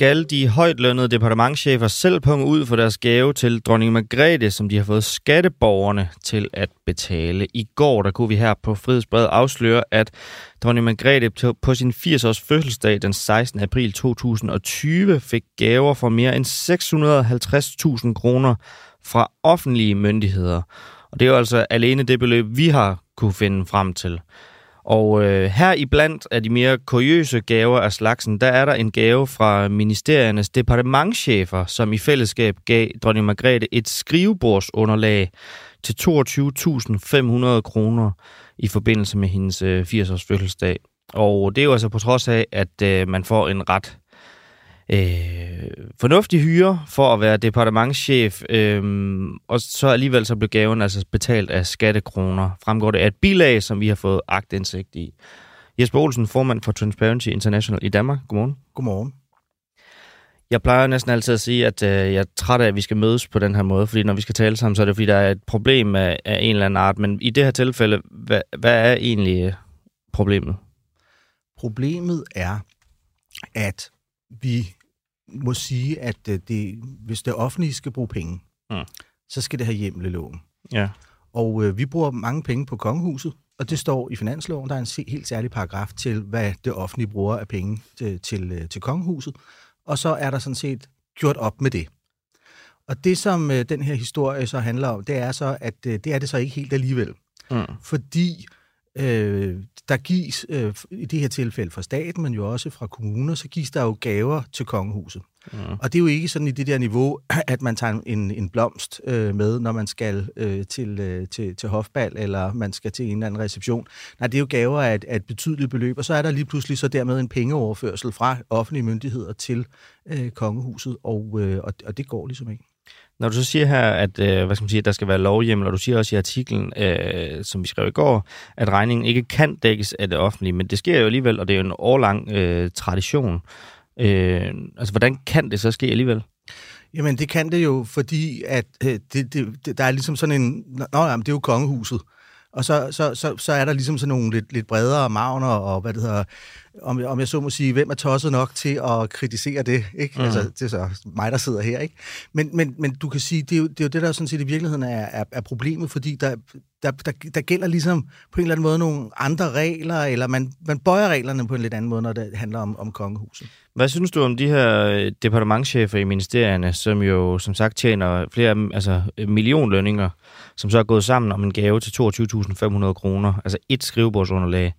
skal de højtlønnede departementchefer selv punge ud for deres gave til dronning Margrethe, som de har fået skatteborgerne til at betale. I går der kunne vi her på Frihedsbred afsløre, at dronning Margrethe på sin 80-års fødselsdag den 16. april 2020 fik gaver for mere end 650.000 kroner fra offentlige myndigheder. Og det er jo altså alene det beløb, vi har kunne finde frem til. Og øh, her i blandt af de mere kuriøse gaver af slagsen, der er der en gave fra ministeriernes departementchefer, som i fællesskab gav dronning Margrethe et skrivebordsunderlag til 22.500 kroner i forbindelse med hendes øh, 80-års fødselsdag. Og det er jo altså på trods af, at øh, man får en ret øh, fornuftig hyre for at være departementschef, øh, og så alligevel så blev gaven altså betalt af skattekroner. Fremgår det af et bilag, som vi har fået agtindsigt i. Jesper Olsen, formand for Transparency International i Danmark. Godmorgen. Godmorgen. Jeg plejer næsten altid at sige, at øh, jeg er træt af, at vi skal mødes på den her måde, fordi når vi skal tale sammen, så er det fordi, der er et problem af, af en eller anden art. Men i det her tilfælde, hvad, hvad er egentlig øh, problemet? Problemet er, at vi må sige, at øh, det, hvis det offentlige skal bruge penge, mm. så skal det have hjemleloven. Ja. Og øh, vi bruger mange penge på kongehuset, og det står i finansloven. Der er en helt særlig paragraf til, hvad det offentlige bruger af penge til, til, øh, til kongehuset. Og så er der sådan set gjort op med det. Og det, som øh, den her historie så handler om, det er så, at øh, det er det så ikke helt alligevel. Mm. Fordi øh, der gives, øh, i det her tilfælde fra staten, men jo også fra kommuner, så gives der jo gaver til kongehuset. Mm. Og det er jo ikke sådan i det der niveau, at man tager en, en blomst øh, med, når man skal øh, til, øh, til, til hofbal, eller man skal til en eller anden reception. Nej, det er jo gaver af et, af et betydeligt beløb, og så er der lige pludselig så dermed en pengeoverførsel fra offentlige myndigheder til øh, kongehuset, og, øh, og, og det går ligesom ikke. Når du så siger her, at øh, hvad skal man sige, at der skal være lovhjemmel, og du siger også i artiklen, øh, som vi skrev i går, at regningen ikke kan dækkes af det offentlige, men det sker jo alligevel, og det er jo en årlang øh, tradition. Øh, altså, hvordan kan det så ske alligevel? Jamen, det kan det jo, fordi at øh, det, det, der er ligesom sådan en... Nå, jamen, det er jo kongehuset. Og så, så, så, så er der ligesom sådan nogle lidt, lidt bredere magner, og hvad det hedder, om, om jeg så må sige, hvem er tosset nok til at kritisere det, ikke? Mm. Altså, det er så mig, der sidder her, ikke? Men, men, men du kan sige, det er, jo, det er jo det, der sådan set i virkeligheden er, er, er problemet, fordi der, der, der, der gælder ligesom på en eller anden måde nogle andre regler, eller man, man bøjer reglerne på en lidt anden måde, når det handler om, om kongehuset. Hvad synes du om de her departementchefer i ministerierne, som jo som sagt tjener flere altså millionlønninger, som så er gået sammen om en gave til 22.500 kroner, altså et skrivebordsunderlag.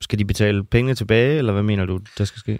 Skal de betale pengene tilbage, eller hvad mener du, der skal ske?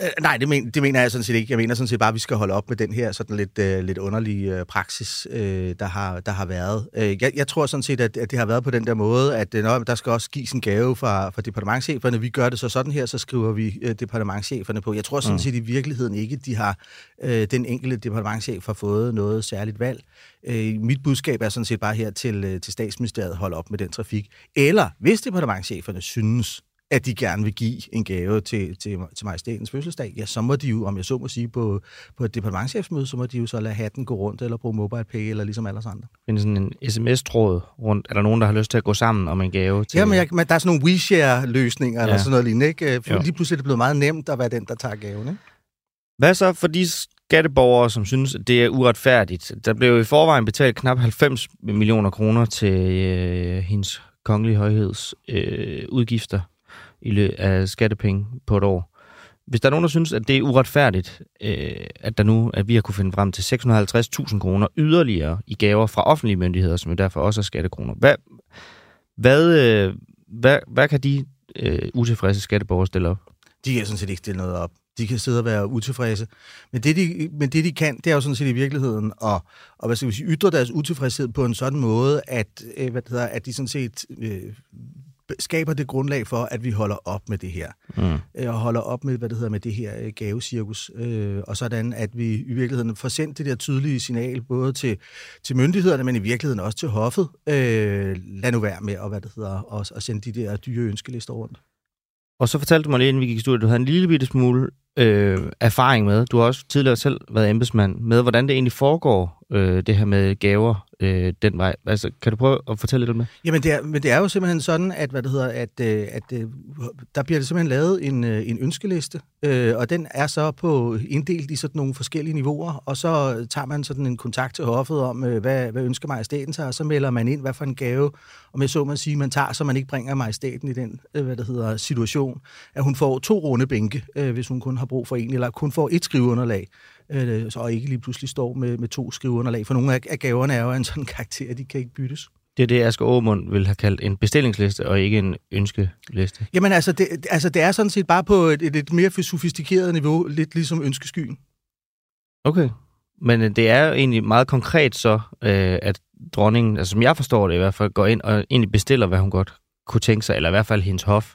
Øh, nej, det, men, det mener jeg sådan set ikke. Jeg mener sådan set bare, at vi skal holde op med den her sådan lidt, øh, lidt underlige øh, praksis, øh, der, har, der har været. Øh, jeg, jeg tror sådan set, at, at det har været på den der måde, at øh, der skal også gives en gave fra, fra departementcheferne. Vi gør det så sådan her, så skriver vi øh, departementcheferne på. Jeg tror sådan mm. set i virkeligheden ikke, de har øh, den enkelte departementchef har fået noget særligt valg. Øh, mit budskab er sådan set bare her til, øh, til statsministeriet, holde op med den trafik. Eller hvis departementcheferne synes, at de gerne vil give en gave til, til, til majestætens fødselsdag, ja, så må de jo, om jeg så må sige, på, på et departementchefsmøde, så må de jo så lade hatten gå rundt, eller bruge mobile pay, eller ligesom alle andre. Men sådan en sms-tråd rundt, er der nogen, der har lyst til at gå sammen om en gave? Til... Ja, men, jeg, men der er sådan nogle WeShare-løsninger, ja. eller sådan noget lignende, ikke? For lige pludselig er det blevet meget nemt at være den, der tager gaven, ikke? Hvad så for de skatteborgere, som synes, at det er uretfærdigt? Der blev i forvejen betalt knap 90 millioner kroner til øh, hendes kongelige højheds øh, udgifter i af skattepenge på et år. Hvis der er nogen, der synes, at det er uretfærdigt, øh, at der nu at vi har kunne finde frem til 650.000 kroner yderligere i gaver fra offentlige myndigheder, som jo derfor også er skattekroner, hvad, hvad, øh, hvad, hvad kan de øh, utilfredse skatteborgere stille op? De kan sådan set ikke stille noget op. De kan sidde og være utilfredse. Men det, de, men det, de kan, det er jo sådan set i virkeligheden at, og hvad skal vi sige, ytre deres utilfredshed på en sådan måde, at, øh, hvad det hedder, at de sådan set øh, skaber det grundlag for, at vi holder op med det her. Mm. Øh, og holder op med, hvad det hedder, med det her øh, gavecirkus. Øh, og sådan, at vi i virkeligheden får sendt det der tydelige signal, både til, til myndighederne, men i virkeligheden også til hoffet. Øh, lad nu være med at, hvad det hedder, og, og sende de der dyre ønskelister rundt. Og så fortalte du mig lige, inden vi gik i studiet, at du havde en lille bitte smule øh, erfaring med, du har også tidligere selv været embedsmand, med hvordan det egentlig foregår, øh, det her med gaver øh, den vej. Altså, kan du prøve at fortælle lidt om det? Jamen, det er, men det er jo simpelthen sådan, at, hvad det hedder, at, øh, at øh, der bliver det simpelthen lavet en, øh, en ønskeliste, øh, og den er så på inddelt i sådan nogle forskellige niveauer, og så tager man sådan en kontakt til hoffet om, øh, hvad, hvad ønsker majestæten sig, og så melder man ind, hvad for en gave, og med så man sige, man tager, så man ikke bringer majestæten i den, øh, hvad det hedder, situation, at hun får to runde bænke, øh, hvis hun kun har brug for en, eller kun får et skriveunderlag øh, så ikke lige pludselig står med, med to skriveunderlag. For nogle af, af gaverne er jo en sådan karakter, de kan ikke byttes. Det er det, Asger Aumund vil have kaldt en bestillingsliste, og ikke en ønskeliste. Jamen altså det, altså, det er sådan set bare på et, et, et mere sofistikeret niveau, lidt ligesom ønskeskyen. Okay. Men øh, det er jo egentlig meget konkret så, øh, at dronningen, altså som jeg forstår det i hvert fald, går ind og egentlig bestiller, hvad hun godt kunne tænke sig, eller i hvert fald hendes hof,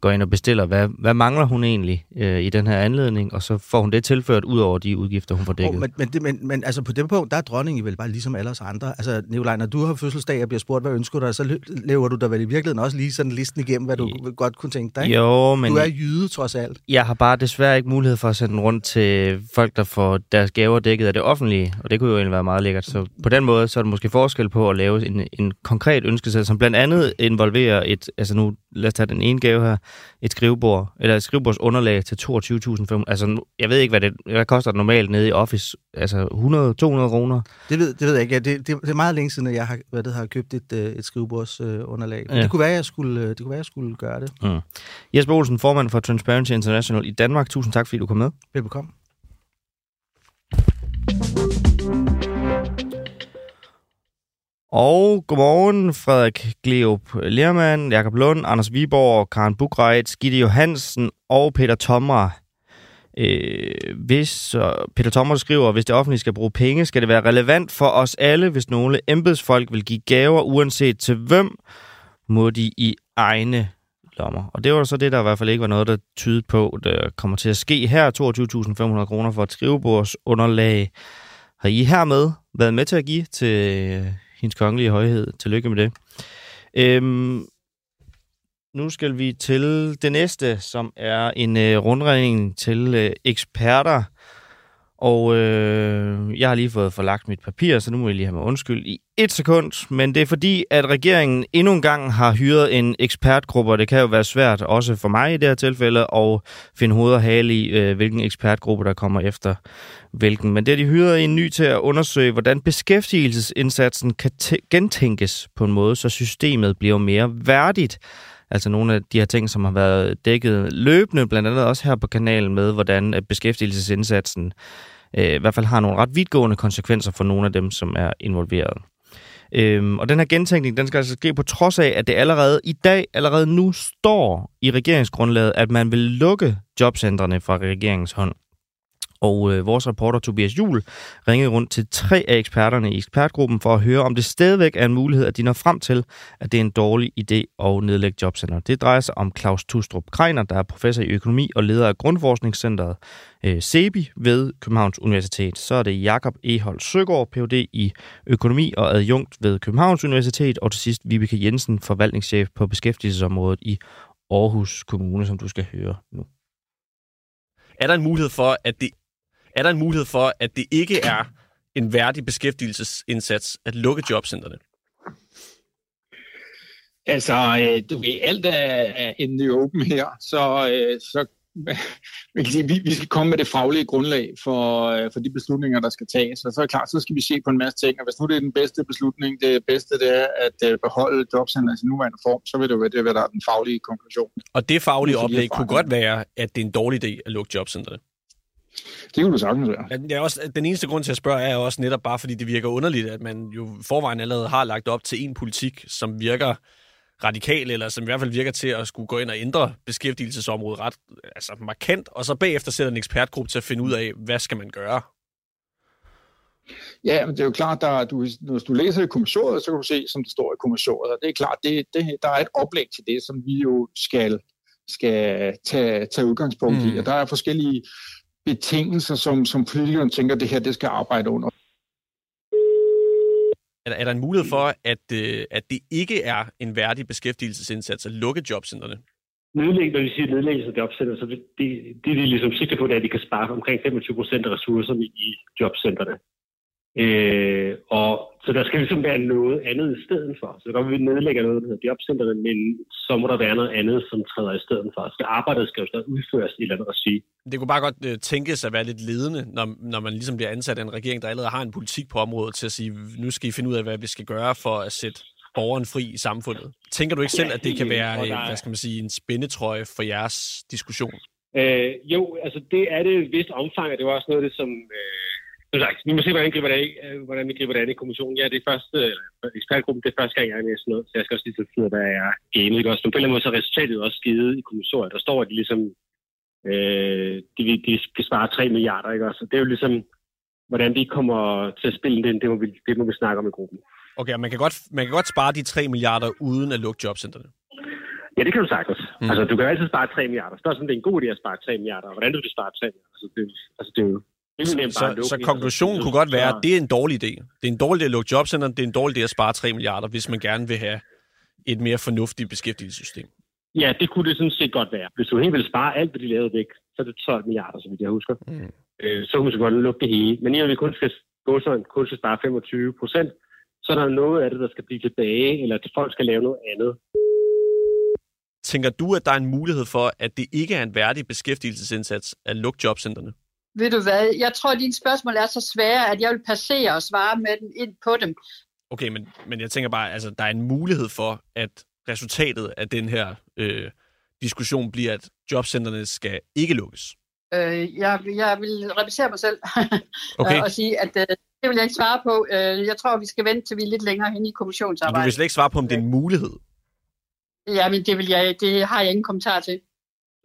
går ind og bestiller, hvad, hvad mangler hun egentlig øh, i den her anledning, og så får hun det tilført ud over de udgifter, hun får dækket. Oh, men, men, det, men, men altså på det punkt, der er dronningen vel bare ligesom alle os andre. Altså Nicolaj, når du har fødselsdag og bliver spurgt, hvad ønsker du dig, så lever du der vel i virkeligheden også lige sådan listen igennem, hvad du I, godt kunne tænke dig. Jo, men... Du er jyde trods alt. Jeg har bare desværre ikke mulighed for at sende den rundt til folk, der får deres gaver dækket af det offentlige, og det kunne jo egentlig være meget lækkert. Så på den måde, så er der måske forskel på at lave en, en konkret ønskesæt, som blandt andet involverer et, altså nu lad os tage den ene gave her, et skrivebord, eller et skrivebordsunderlag til 22.500. Altså, jeg ved ikke, hvad det hvad koster det normalt nede i Office. Altså, 100-200 kroner? Det ved, det ved jeg ikke. Ja, det, det, det, er meget længe siden, at jeg har, hvad det, har købt et, øh, et skrivebordsunderlag. Ja. Det, kunne være, jeg skulle, det kunne være, jeg skulle gøre det. Mm. Jesper Olsen, formand for Transparency International i Danmark. Tusind tak, fordi du kom med. Velbekomme. Og godmorgen, Frederik Gleup Lermann, Jakob Lund, Anders Viborg, Karen Bugreit, Gitte Johansen og Peter Tomra. Øh, hvis uh, Peter Tommer skriver, hvis det offentlige skal bruge penge, skal det være relevant for os alle, hvis nogle embedsfolk vil give gaver, uanset til hvem, må de i egne lommer. Og det var så det, der i hvert fald ikke var noget, der tydede på, der kommer til at ske her. 22.500 kroner for et skrivebordsunderlag. Har I hermed været med til at give til hendes kongelige højhed. Tillykke med det. Øhm, nu skal vi til det næste, som er en øh, rundregning til øh, eksperter. Og øh, jeg har lige fået forlagt mit papir, så nu må jeg lige have mig undskyld i et sekund. Men det er fordi, at regeringen endnu en gang har hyret en ekspertgruppe, og det kan jo være svært, også for mig i det her tilfælde, at finde hoved og hale i, øh, hvilken ekspertgruppe, der kommer efter hvilken. Men det har de hyret en ny til at undersøge, hvordan beskæftigelsesindsatsen kan gentænkes på en måde, så systemet bliver mere værdigt. Altså nogle af de her ting, som har været dækket løbende, blandt andet også her på kanalen med, hvordan øh, beskæftigelsesindsatsen øh, i hvert fald har nogle ret vidtgående konsekvenser for nogle af dem, som er involveret. Øhm, og den her gentænkning, den skal altså ske på trods af, at det allerede i dag, allerede nu står i regeringsgrundlaget, at man vil lukke jobcentrene fra regeringens hånd. Og øh, vores reporter Tobias Jul ringede rundt til tre af eksperterne i ekspertgruppen for at høre, om det stadigvæk er en mulighed, at de når frem til, at det er en dårlig idé at nedlægge jobcenter. Det drejer sig om Claus Tustrup Kreiner, der er professor i økonomi og leder af Grundforskningscenteret øh, SEBI ved Københavns Universitet. Så er det Jakob Ehold Søgaard, Ph.D. i økonomi og adjunkt ved Københavns Universitet, og til sidst Vibeke Jensen, forvaltningschef på beskæftigelsesområdet i Aarhus Kommune, som du skal høre nu. Er der en mulighed for, at det er der en mulighed for, at det ikke er en værdig beskæftigelsesindsats at lukke jobcentrene? Altså, øh, du ved, alt er en open her, så, øh, så vi, kan sige, vi, vi skal komme med det faglige grundlag for, øh, for de beslutninger, der skal tages. Og så er det klart, så skal vi se på en masse ting. Og hvis nu det er den bedste beslutning, det bedste det er at beholde jobcenteret i sin nuværende form, så vil det jo være det, der er den faglige konklusion. Og det faglige oplæg kunne godt være, at det er en dårlig idé at lukke jobcentret. Det kunne du sagtens være. Ja, er også, den eneste grund til at spørge er også netop bare, fordi det virker underligt, at man jo forvejen allerede har lagt op til en politik, som virker radikal, eller som i hvert fald virker til at skulle gå ind og ændre beskæftigelsesområdet ret altså markant, og så bagefter sætter en ekspertgruppe til at finde ud af, hvad skal man gøre? Ja, men det er jo klart, at du, hvis du læser i kommissoriet, så kan du se, som det står i kommissoriet, og det er klart, det, det, der er et oplæg til det, som vi jo skal, skal tage, tage udgangspunkt mm. i, og der er forskellige betingelser, som, som politikerne tænker, at det her det skal arbejde under. Er der, er der en mulighed for, at, øh, at det ikke er en værdig beskæftigelsesindsats at lukke jobcentrene? nedlæggelse, når vi siger nedlæggelse af jobcenter, så det, det, det de ligesom sigter på, det er, at de kan spare omkring 25 procent af ressourcerne i jobcenterne. Øh, og så der skal ligesom være noget andet i stedet for. Så der vil vi nedlægge noget, der hedder jobcenterne, men så må der være noget andet, som træder i stedet for. Så arbejdet skal jo stadig udføres i et eller andet regi. Det kunne bare godt øh, tænkes at være lidt ledende, når, når man ligesom bliver ansat af en regering, der allerede har en politik på området til at sige, nu skal I finde ud af, hvad vi skal gøre for at sætte borgeren fri i samfundet. Tænker du ikke selv, at det kan være øh, hvad skal man sige, en spændetrøje for jeres diskussion? Øh, jo, altså det er det et vist omfang, og det var også noget af det, som... Øh, sagt, vi må se, hvordan, griber det af, øh, hvordan vi griber det an i kommissionen. Ja, det er første, øh, ekspertgruppen, det er første gang, jeg er med sådan noget, så jeg skal også lige af, hvad jeg er enig. Ikke? Også, men på en eller anden måde så er resultatet også givet i kommissoriet. Der står, at de ligesom øh, de, de skal spare 3 milliarder, ikke? Også, det er jo ligesom, hvordan de kommer til at spille den, det må vi, det må vi snakke om i gruppen. Okay, og man kan, godt, man kan godt spare de 3 milliarder uden at lukke jobcentrene? Ja, det kan du sagtens. Mm. Altså, du kan altid spare 3 milliarder. Så det er en god idé at spare 3 milliarder. Hvordan du vil spare 3 milliarder? Altså, det, altså, det jo så, så konklusionen kunne godt være, at det er en dårlig idé. Det er en dårlig idé at lukke jobcenteren, det er en dårlig idé at spare 3 milliarder, hvis man gerne vil have et mere fornuftigt beskæftigelsessystem. Ja, det kunne det sådan set godt være. Hvis du helt vil spare alt, hvad de lavede væk, så er det 12 milliarder, som jeg husker. Mm. Øh, så kunne man så godt lukke det hele. Men i og med, kun skal gå sådan, kun skal spare 25 procent, så er der noget af det, der skal blive tilbage, eller at folk skal lave noget andet. Tænker du, at der er en mulighed for, at det ikke er en værdig beskæftigelsesindsats at lukke jobcentrene? Ved du hvad, jeg tror, at dine spørgsmål er så svære, at jeg vil passere og svare med den ind på dem. Okay, men, men jeg tænker bare, altså, der er en mulighed for, at resultatet af den her øh, diskussion bliver, at jobcentrene skal ikke lukkes. Øh, jeg, jeg vil repetere mig selv okay. og sige, at øh, det vil jeg ikke svare på. Øh, jeg tror, vi skal vente til vi er lidt længere hen i kommissionsarbejdet. Men du vil slet ikke svare på, om det er en mulighed? Ja, men det, vil jeg, det har jeg ingen kommentar til.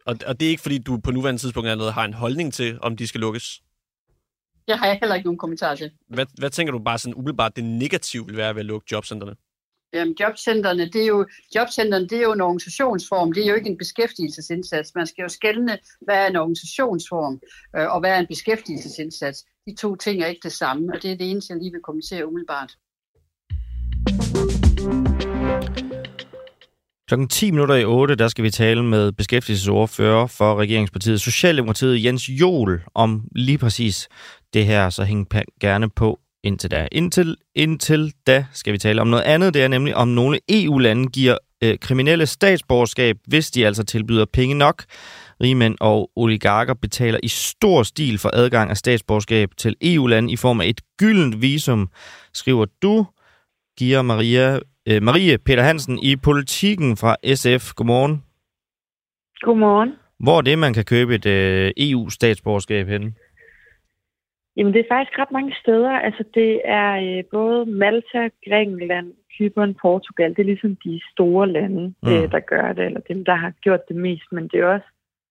Og, og det er ikke, fordi du på nuværende tidspunkt allerede har en holdning til, om de skal lukkes? Det har jeg heller ikke nogen kommentar til. Hvad, hvad tænker du bare sådan umiddelbart, det negative vil være ved at lukke jobcentrene? Jamen, jobcentrene, det er jo, jobcentrene, det er jo en organisationsform, det er jo ikke en beskæftigelsesindsats. Man skal jo skælne, hvad er en organisationsform, øh, og hvad er en beskæftigelsesindsats. De to ting er ikke det samme, og det er det eneste, jeg lige vil kommentere umiddelbart. Klokken 10 minutter i 8, der skal vi tale med beskæftigelsesordfører for regeringspartiet Socialdemokratiet Jens Jol om lige præcis det her, så hæng gerne på indtil da. Indtil, indtil da skal vi tale om noget andet, det er nemlig om nogle EU-lande giver øh, kriminelle statsborgerskab, hvis de altså tilbyder penge nok. Rigmænd og oligarker betaler i stor stil for adgang af statsborgerskab til EU-lande i form af et gyldent visum, skriver du, Gia Maria Øh, Marie Peter Hansen i Politikken fra SF. Godmorgen. Godmorgen. Hvor er det, man kan købe et øh, EU-statsborgerskab henne? Jamen, det er faktisk ret mange steder. Altså, det er øh, både Malta, Grækenland, Cypern, Portugal. Det er ligesom de store lande, mm. øh, der gør det, eller dem, der har gjort det mest. Men det er også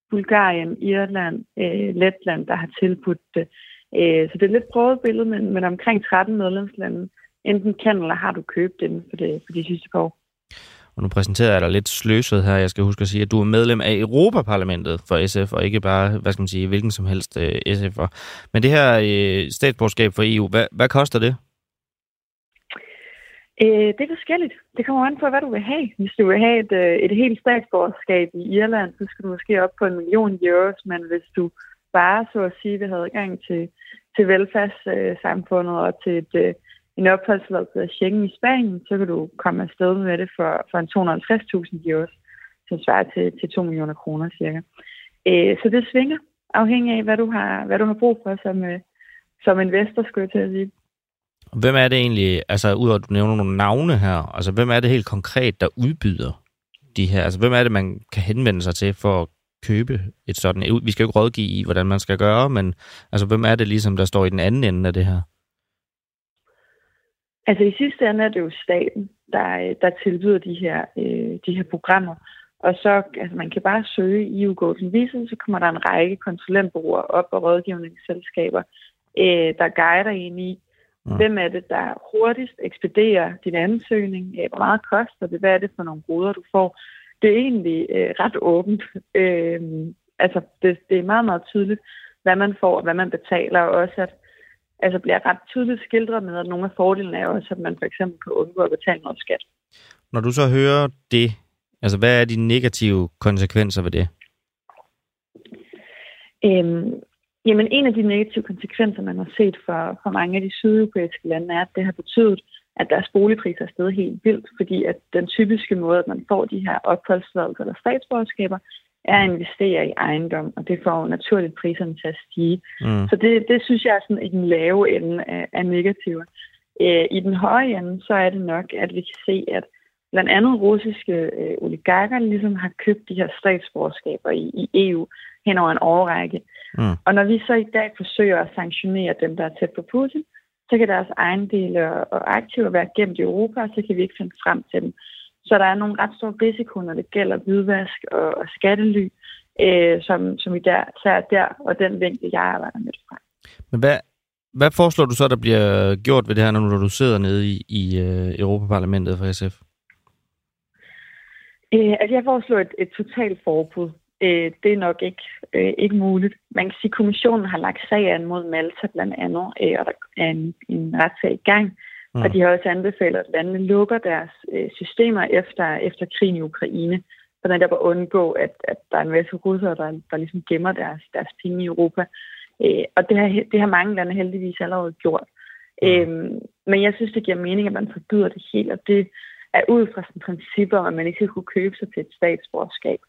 Bulgarien, Irland, øh, Letland, der har tilbudt det. Øh, så det er lidt prøvet billede, men, men omkring 13 medlemslande enten kan eller har du købt den for, det, for de sidste par år. Og nu præsenterer jeg dig lidt sløset her. Jeg skal huske at sige, at du er medlem af Europaparlamentet for SF, og ikke bare, hvad skal man sige, hvilken som helst uh, SF'er. Men det her uh, statsborgerskab for EU, hvad, hvad koster det? Øh, det er forskelligt. Det kommer an på, hvad du vil have. Hvis du vil have et, øh, et helt statsborgerskab i Irland, så skal du måske op på en million euros, men hvis du bare, så at sige, vil have adgang til, til velfærdssamfundet og til et, en opholdstilladelse af Schengen i Spanien, så kan du komme afsted med det for, for en 250.000 euros, som svarer til, til 2 millioner kroner cirka. Øh, så det svinger, afhængig af, hvad du har, hvad du har brug for som, øh, som investor, skulle jeg til at sige. Hvem er det egentlig, altså udover at du nævner nogle navne her, altså hvem er det helt konkret, der udbyder de her? Altså hvem er det, man kan henvende sig til for at købe et sådan? Vi skal jo ikke rådgive i, hvordan man skal gøre, men altså hvem er det ligesom, der står i den anden ende af det her? Altså i sidste ende er det jo staten, der, der tilbyder de her, øh, de her programmer. Og så, altså man kan bare søge i EU Golden Visa, så kommer der en række konsulentbureauer op og rådgivningsselskaber, øh, der guider en i, mm. hvem er det, der hurtigst ekspederer din ansøgning, øh, hvor meget koster det, hvad er det for nogle goder, du får. Det er egentlig øh, ret åbent. Øh, altså det, det er meget, meget tydeligt, hvad man får og hvad man betaler, og også at altså bliver ret tydeligt skildret med, at nogle af fordelene er også, at man for eksempel kan undgå at betale noget skat. Når du så hører det, Altså, hvad er de negative konsekvenser ved det? Øhm, jamen, en af de negative konsekvenser, man har set for, for mange af de sydeuropæiske lande, er, at det har betydet, at deres boligpriser er stedet helt vildt, fordi at den typiske måde, at man får de her opholdstilladelse eller statsborgerskaber, er at investere i ejendom, og det får naturligt priserne til at stige. Mm. Så det, det synes jeg er sådan i den lave ende af, af negativer. Øh, I den høje ende, så er det nok, at vi kan se, at blandt andet russiske øh, oligarker ligesom har købt de her statsborgerskaber i, i EU hen over en årrække. Mm. Og når vi så i dag forsøger at sanktionere dem, der er tæt på Putin, så kan deres ejendele og aktiver være gemt i Europa, og så kan vi ikke finde frem til dem. Så der er nogle ret store risiko, når det gælder hvidvask og, og skattely, øh, som, som vi der tager der, og den vinkel, jeg arbejder med fra. Men hvad, hvad foreslår du så, der bliver gjort ved det her, når du sidder nede i, i uh, Europaparlamentet for SF? Øh, altså jeg foreslår et, et totalt forbud øh, det er nok ikke, øh, ikke muligt. Man kan sige, at kommissionen har lagt sag an mod Malta blandt andet, øh, og der er en, en retssag i gang. Mm. Og de har også anbefalet, at landene lukker deres øh, systemer efter, efter krigen i Ukraine, for der at undgå, at, at der er en masse russere, der, der ligesom gemmer deres, deres penge i Europa. Øh, og det har, det har mange lande heldigvis allerede gjort. Mm. Øh, men jeg synes, det giver mening, at man forbyder det helt, og det er ud fra sådan principper, at man ikke skal kunne købe sig til et statsborgerskab.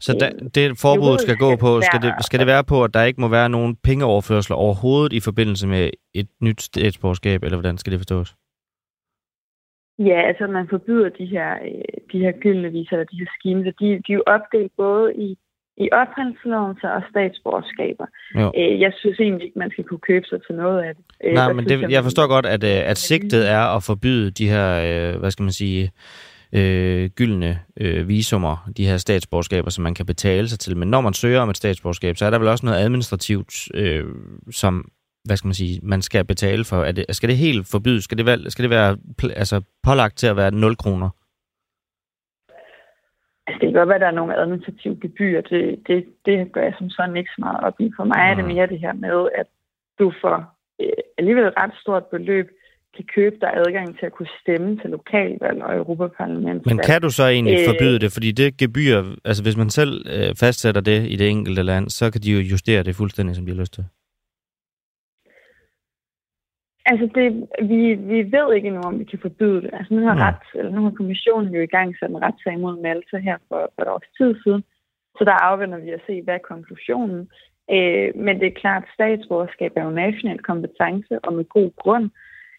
Så da, det forbud skal gå på, skal det, skal det være på, at der ikke må være nogen pengeoverførsler overhovedet i forbindelse med et nyt statsborgerskab, eller hvordan skal det forstås? Ja, altså man forbyder de her, øh, de her gyldne viser, de her schemes, de, de er jo opdelt både i, i opholdsloven og statsborgerskaber. Jo. Øh, jeg synes egentlig ikke, man skal kunne købe sig til noget af det. Øh, Nej, men det, jeg forstår godt, at, at sigtet er at forbyde de her, hvad skal man sige, øh, gyldne øh, visumer, de her statsborgerskaber, som man kan betale sig til. Men når man søger om et statsborgerskab, så er der vel også noget administrativt, øh, som hvad skal man sige, man skal betale for. Er det, skal det helt forbydes? Skal det være, skal det være altså, pålagt til at være 0 kroner? Altså, det kan godt være, at der er nogle administrative gebyrer. Det, det, det gør jeg som sådan ikke så meget op i. For mig er det mere det her med, at du får øh, alligevel et ret stort beløb kan købe dig adgang til at kunne stemme til lokalvalg og Europaparlamentsvalg. Men kan du så egentlig øh, forbyde det? Fordi det gebyr, altså hvis man selv øh, fastsætter det i det enkelte land, så kan de jo justere det fuldstændig, som de har lyst til. Altså, det, vi, vi ved ikke endnu, om vi kan forbyde det. Altså, nu har, ret, eller nu har kommissionen jo i gang sat en retssag mod Malta her for, for et års tid siden. Så der afvender vi at se, hvad er konklusionen. Øh, men det er klart, at statsborgerskab er jo national kompetence, og med god grund.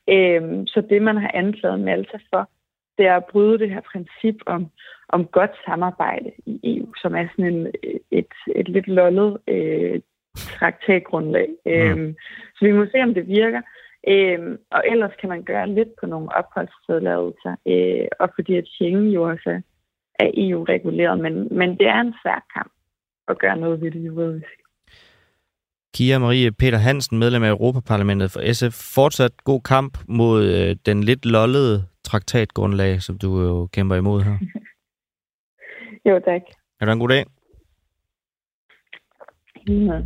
Øhm, så det, man har anklaget Malta for, det er at bryde det her princip om, om godt samarbejde i EU, som er sådan en, et, et lidt lollet øh, traktatgrundlag. Mm. Øhm, så vi må se, om det virker. Øhm, og ellers kan man gøre lidt på nogle opholdstilladelser, øh, og fordi at Schengen jo også er, er EU-reguleret, men, men det er en svær kamp at gøre noget ved det juridisk. Kia Marie Peter Hansen, medlem af Europaparlamentet for SF. Fortsat god kamp mod øh, den lidt lollede traktatgrundlag, som du jo kæmper imod her. jo, tak. Er du en god dag? Ja.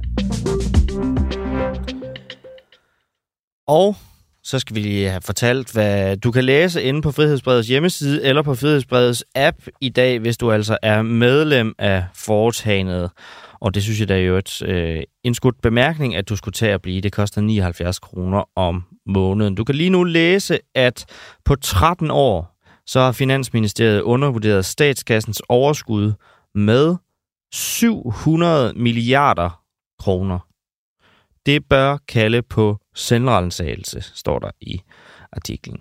Og så skal vi lige have fortalt, hvad du kan læse inde på Frihedsbredets hjemmeside eller på Frihedsbredets app i dag, hvis du altså er medlem af foretagendet. Og det synes jeg, der er jo et øh, indskudt bemærkning, at du skulle tage at blive. Det koster 79 kroner om måneden. Du kan lige nu læse, at på 13 år, så har Finansministeriet undervurderet statskassens overskud med 700 milliarder kroner. Det bør kalde på selvrensagelse, står der i artiklen.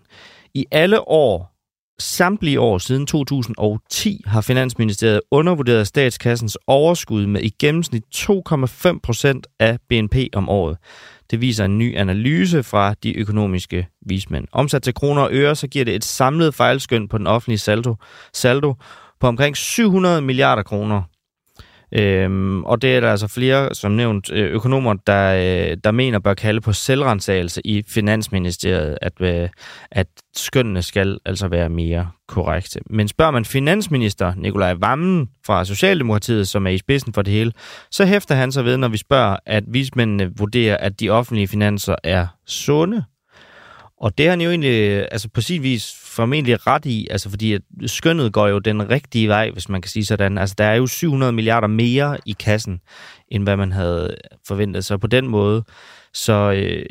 I alle år samtlige år siden 2010 har Finansministeriet undervurderet statskassens overskud med i gennemsnit 2,5 procent af BNP om året. Det viser en ny analyse fra de økonomiske vismænd. Omsat til kroner og øre, så giver det et samlet fejlskøn på den offentlige saldo, saldo på omkring 700 milliarder kroner. Øhm, og det er der altså flere, som nævnt, øh, økonomer, der, øh, der mener bør kalde på selvrensagelse i Finansministeriet, at, øh, at skønnene skal altså være mere korrekte. Men spørger man finansminister Nikolaj Vammen fra Socialdemokratiet, som er i spidsen for det hele, så hæfter han sig ved, når vi spørger, at vismændene vurderer, at de offentlige finanser er sunde. Og det har han jo egentlig øh, altså på sin vis formentlig ret i, altså fordi at skønnet går jo den rigtige vej, hvis man kan sige sådan. Altså der er jo 700 milliarder mere i kassen, end hvad man havde forventet. Så på den måde, så, øh,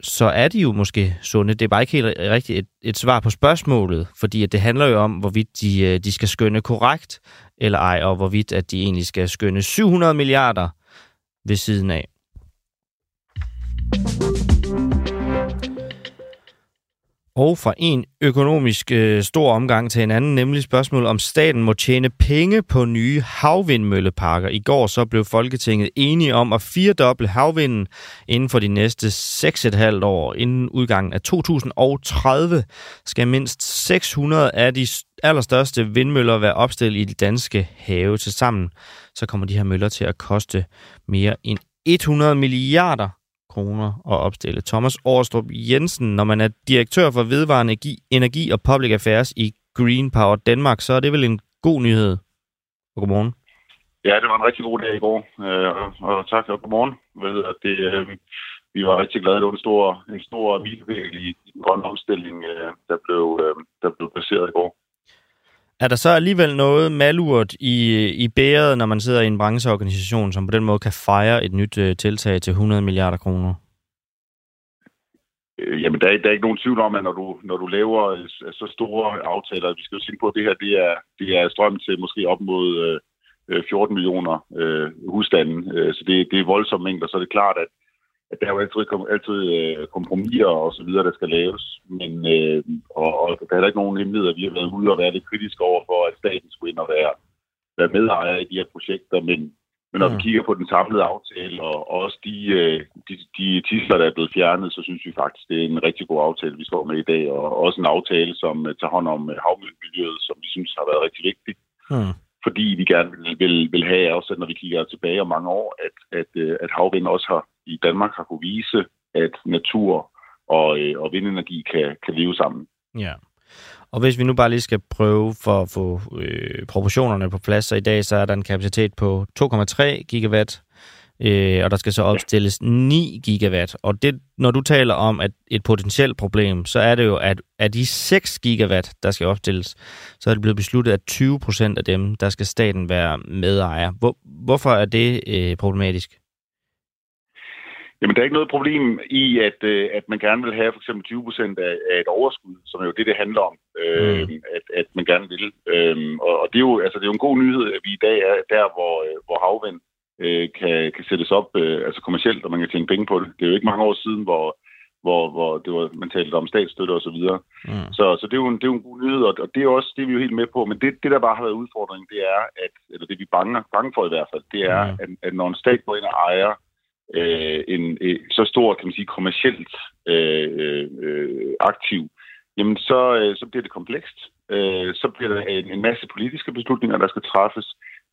så er de jo måske sunde. Det er bare ikke helt rigtigt et, et svar på spørgsmålet, fordi at det handler jo om, hvorvidt de, øh, de skal skønne korrekt eller ej, og hvorvidt at de egentlig skal skønne 700 milliarder ved siden af. Og fra en økonomisk øh, stor omgang til en anden, nemlig spørgsmålet om staten må tjene penge på nye havvindmølleparker. I går så blev Folketinget enige om at firedoble havvinden inden for de næste 6,5 år. Inden udgangen af 2030 skal mindst 600 af de allerstørste vindmøller være opstillet i de danske have. Tilsammen så kommer de her møller til at koste mere end 100 milliarder kroner at opstille. Thomas Årstrup Jensen, når man er direktør for vedvarende energi, energi og public affairs i Green Power Danmark, så er det vel en god nyhed. Og godmorgen. Ja, det var en rigtig god dag i går, øh, og tak og godmorgen. Det, øh, vi var rigtig glade. Det var en stor, en stor milepæl i, den grønne omstilling, øh, der, blev, øh, der blev baseret i går. Er der så alligevel noget malurt i, i bæret, når man sidder i en brancheorganisation, som på den måde kan fejre et nyt øh, tiltag til 100 milliarder kroner? Øh, jamen, der er, der er ikke nogen tvivl om, at når du, når du laver øh, så store aftaler, vi skal jo sige på, at det her det er, det er strøm til måske op mod øh, øh 14 millioner øh, husstande. øh, så det, det er voldsomme mængder, så er det klart, at at der er jo altid, altid øh, kompromiser og så videre, der skal laves. Men, øh, og, og der er ikke nogen hemmelighed, at vi har været ude og være lidt kritiske over for, at staten skulle ind og være, være medejer i de her projekter. Men, men når mm. vi kigger på den samlede aftale, og, og også de, øh, de, de tisler, der er blevet fjernet, så synes vi faktisk, det er en rigtig god aftale, vi står med i dag. Og også en aftale, som tager hånd om havmiljøet, som vi synes har været rigtig vigtig. Mm fordi vi gerne vil, vil, vil have, også når vi kigger tilbage om mange år, at, at, øh, at havvind også har i Danmark har kunne vise, at natur og, øh, og vindenergi kan, kan leve sammen. Ja. Og hvis vi nu bare lige skal prøve for at få øh, proportionerne på plads, så i dag så er der en kapacitet på 2,3 gigawatt, øh, og der skal så opstilles 9 gigawatt. Og det, når du taler om at et potentielt problem, så er det jo, at af de 6 gigawatt, der skal opstilles, så er det blevet besluttet, at 20 procent af dem, der skal staten være medejer. Hvor, hvorfor er det øh, problematisk? Jamen, der er ikke noget problem i, at, øh, at man gerne vil have for eksempel 20 procent af, af et overskud, som er jo det, det handler om, øh, mm. at, at man gerne vil. Øh, og, og det, er jo, altså, det er jo en god nyhed, at vi i dag er der, hvor, øh, hvor havvind øh, kan, kan sættes op øh, altså kommercielt, og man kan tjene penge på det. Det er jo ikke mange år siden, hvor, hvor, hvor det var, man talte om statsstøtte og så videre. Mm. Så, så det, er jo en, det er jo en god nyhed, og, det er også det, er vi jo helt med på. Men det, det der bare har været udfordringen, det er, at, eller det vi er bange, bange for i hvert fald, det er, mm. at, at når en stat går ind og ejer øh, en øh, så stor, kan man sige, kommercielt øh, øh, aktiv, jamen så, øh, så bliver det komplekst. Øh, så bliver der en, en masse politiske beslutninger, der skal træffes.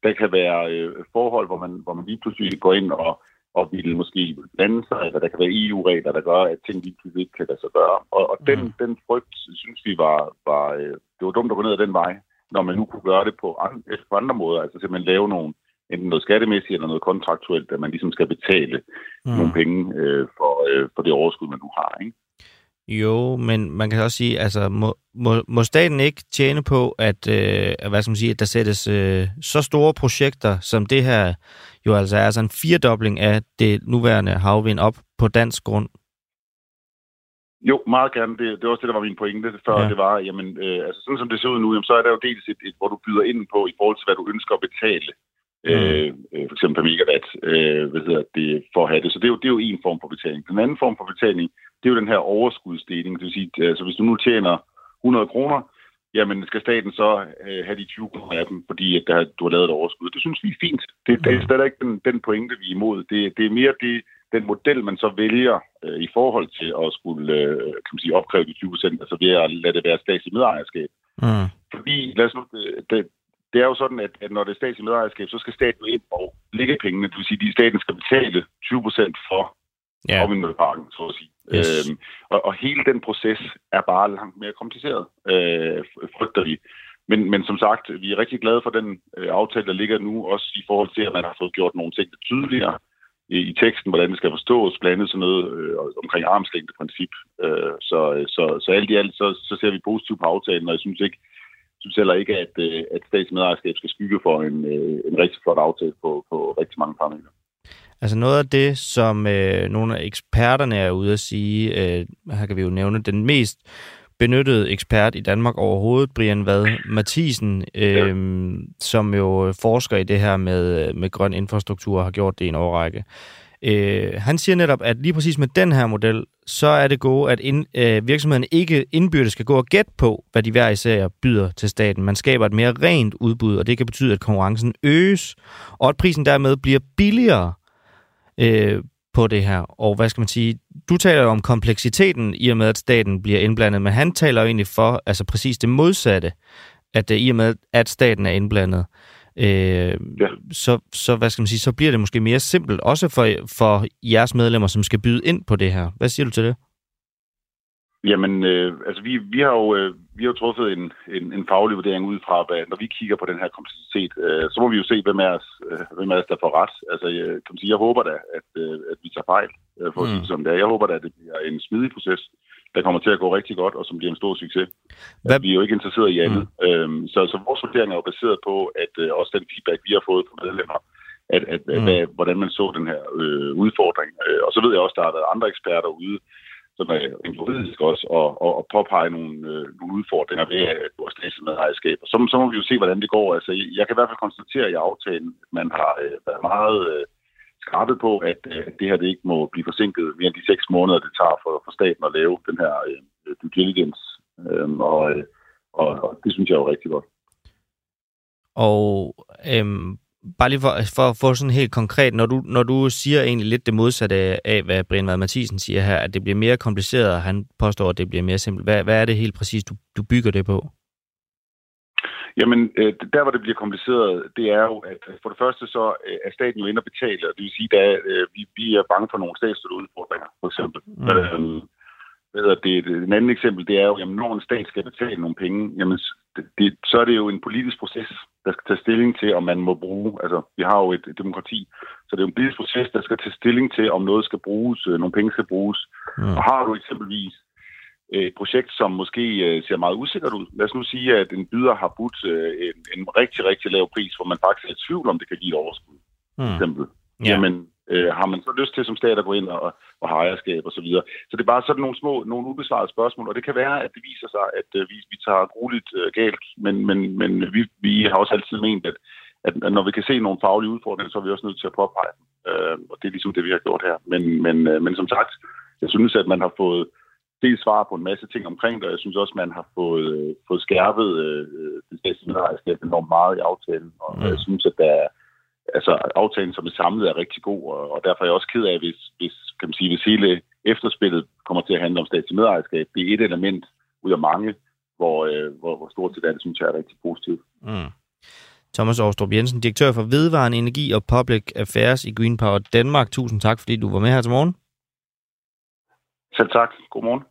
Der kan være øh, forhold, hvor man, hvor man lige pludselig går ind og, og vil måske blande sig, eller der kan være EU-regler, der gør, at ting lige pludselig ikke kan lade sig gøre. Og, og den, mm. den frygt, synes vi, var, var, øh, det var dumt at gå ned ad den vej, når man nu kunne gøre det på andre, på andre måder, altså simpelthen lave nogle, enten noget skattemæssigt eller noget kontraktuelt, at man ligesom skal betale mm. nogle penge øh, for, øh, for det overskud, man nu har. Ikke? Jo, men man kan også sige, altså må, må, må staten ikke tjene på, at, øh, hvad skal man sige, at der sættes øh, så store projekter, som det her jo altså er, altså en firedobling af det nuværende havvind op på dansk grund? Jo, meget gerne. Det, det var også det, der var min pointe før. Ja. Det var, jamen, øh, altså sådan som det ser ud nu, jamen, så er der jo dels et, et, hvor du byder ind på i forhold til, hvad du ønsker at betale. Mm. Øh, øh, for eksempel per megawatt, øh, hvad hedder det, for at have det. Så det er, jo, det er jo en form for betaling. Den anden form for betaling, det er jo den her overskudsdeling. Det vil sige, altså hvis du nu tjener 100 kroner, jamen skal staten så øh, have de 20 kroner af dem, fordi at der, du har lavet et overskud. Det synes vi er fint. Det, mm. det er stadig ikke den, den pointe, vi er imod. Det, det er mere det, den model, man så vælger øh, i forhold til at skulle øh, kan man sige, opkræve de 20 procent, altså ved at lade det være statsligt medejerskab. Mm. Fordi, lad os nu, det, det er jo sådan, at, at når det er statsligt medejerskab, så skal staten ind og lægge pengene. Det vil sige, at staten skal betale 20 procent for ja. havvindmølleparken, så at sige. Yes. Øhm, og, og hele den proces er bare langt mere kompliceret, øh, frygter vi. Men, men som sagt, vi er rigtig glade for den øh, aftale, der ligger nu, også i forhold til, at man har fået gjort nogle ting tydeligere. i teksten, hvordan det skal forstås, blandt andet sådan noget øh, omkring armslængdeprincip. Øh, så, så, så alt i alt, så, så ser vi positivt på aftalen, og jeg synes ikke, synes heller ikke, at, øh, at statsmedejerskab skal skygge for en, øh, en rigtig flot aftale på, på rigtig mange parametre. Altså noget af det, som øh, nogle af eksperterne er ude at sige, øh, her kan vi jo nævne den mest benyttede ekspert i Danmark overhovedet, Brian Vad Mathisen, øh, ja. som jo forsker i det her med, med grøn infrastruktur og har gjort det i en årrække. Øh, han siger netop, at lige præcis med den her model, så er det gode, at ind, øh, virksomheden ikke indbyrdes skal gå og gætte på, hvad de hver især byder til staten. Man skaber et mere rent udbud, og det kan betyde, at konkurrencen øges, og at prisen dermed bliver billigere øh, på det her. Og hvad skal man sige, du taler jo om kompleksiteten i og med, at staten bliver indblandet, men han taler jo egentlig for altså præcis det modsatte, at det, i og med, at staten er indblandet, øh, ja. så, så, hvad skal man sige, så bliver det måske mere simpelt, også for, for jeres medlemmer, som skal byde ind på det her. Hvad siger du til det? Jamen, øh, altså vi, vi har jo øh, vi har jo truffet en, en, en faglig vurdering ud fra, at når vi kigger på den her kompleksitet, øh, så må vi jo se, hvem er os, øh, hvem er os der får ret. Altså, jeg, kan sige, jeg håber da, at, øh, at vi tager fejl, øh, for mm. som det er. Jeg håber da, at det bliver en smidig proces, der kommer til at gå rigtig godt, og som bliver en stor succes. Hvad? Vi er jo ikke interesseret i andet. Mm. Øhm, så, så vores vurdering er jo baseret på, at øh, også den feedback, vi har fået fra medlemmer, at, at, mm. hvad, hvordan man så den her øh, udfordring. Øh, og så ved jeg også, at der har været andre eksperter ude, som er juridisk også, og, og, og påpege nogle, øh, nogle udfordringer ved vores ejerskab. Og så, så må vi jo se, hvordan det går. Altså, jeg kan i hvert fald konstatere i aftalen, at man har øh, været meget øh, skarpet på, at øh, det her det ikke må blive forsinket mere end de seks måneder, det tager for, for staten at lave den her øh, due diligence. Øhm, og, øh, og, og det synes jeg er jo rigtig godt. Og øhm, bare lige for, for at få sådan helt konkret, når du, når du siger egentlig lidt det modsatte af, hvad Brian Vad Mathisen siger her, at det bliver mere kompliceret, og han påstår, at det bliver mere simpelt. Hvad, hvad er det helt præcis, du, du bygger det på? Jamen, øh, der hvor det bliver kompliceret, det er jo, at for det første så øh, er staten jo inde og betale, og det vil sige, at øh, vi, vi er bange for nogle statsstøtteudfordringer, for eksempel. Mm. Øhm, hvad det, det, anden eksempel, det er jo, jamen, når en stat skal betale nogle penge, jamen, det, så er det jo en politisk proces, der skal tage stilling til, om man må bruge, altså vi har jo et, et demokrati, så det er jo en politisk proces, der skal tage stilling til, om noget skal bruges, nogle penge skal bruges. Mm. Og har du eksempelvis et projekt, som måske øh, ser meget usikkert ud. Lad os nu sige, at en byder har budt øh, en, en rigtig, rigtig lav pris, hvor man faktisk er i tvivl om, det kan give et overskud. Mm. For eksempel. Ja. Jamen, øh, har man så lyst til som stat at gå ind og, og have ejerskab og så videre. Så det er bare sådan nogle små, nogle ubesvarede spørgsmål, og det kan være, at det viser sig, at øh, vi, vi tager grueligt øh, galt, men, men, men vi, vi har også altid ment, at, at, at når vi kan se nogle faglige udfordringer, så er vi også nødt til at påpege dem. Øh, og det er ligesom det, vi har gjort her. Men, men, øh, men som sagt, jeg synes, at man har fået dels svar på en masse ting omkring det, og jeg synes også, man har fået, øh, fået skærpet øh, det statslige enormt meget i aftalen, og mm. jeg synes, at der er altså, aftalen som er samlet er rigtig god, og, og derfor er jeg også ked af, hvis, hvis, kan man sige, hvis hele efterspillet kommer til at handle om statslig medejerskab. Det er et element ud af mange, hvor, øh, hvor, hvor stort set det, synes jeg er rigtig positivt. Mm. Thomas Aarstrup Jensen, direktør for Vedvarende Energi og Public Affairs i Green Power Danmark. Tusind tak, fordi du var med her til morgen. Selv tak. Godmorgen.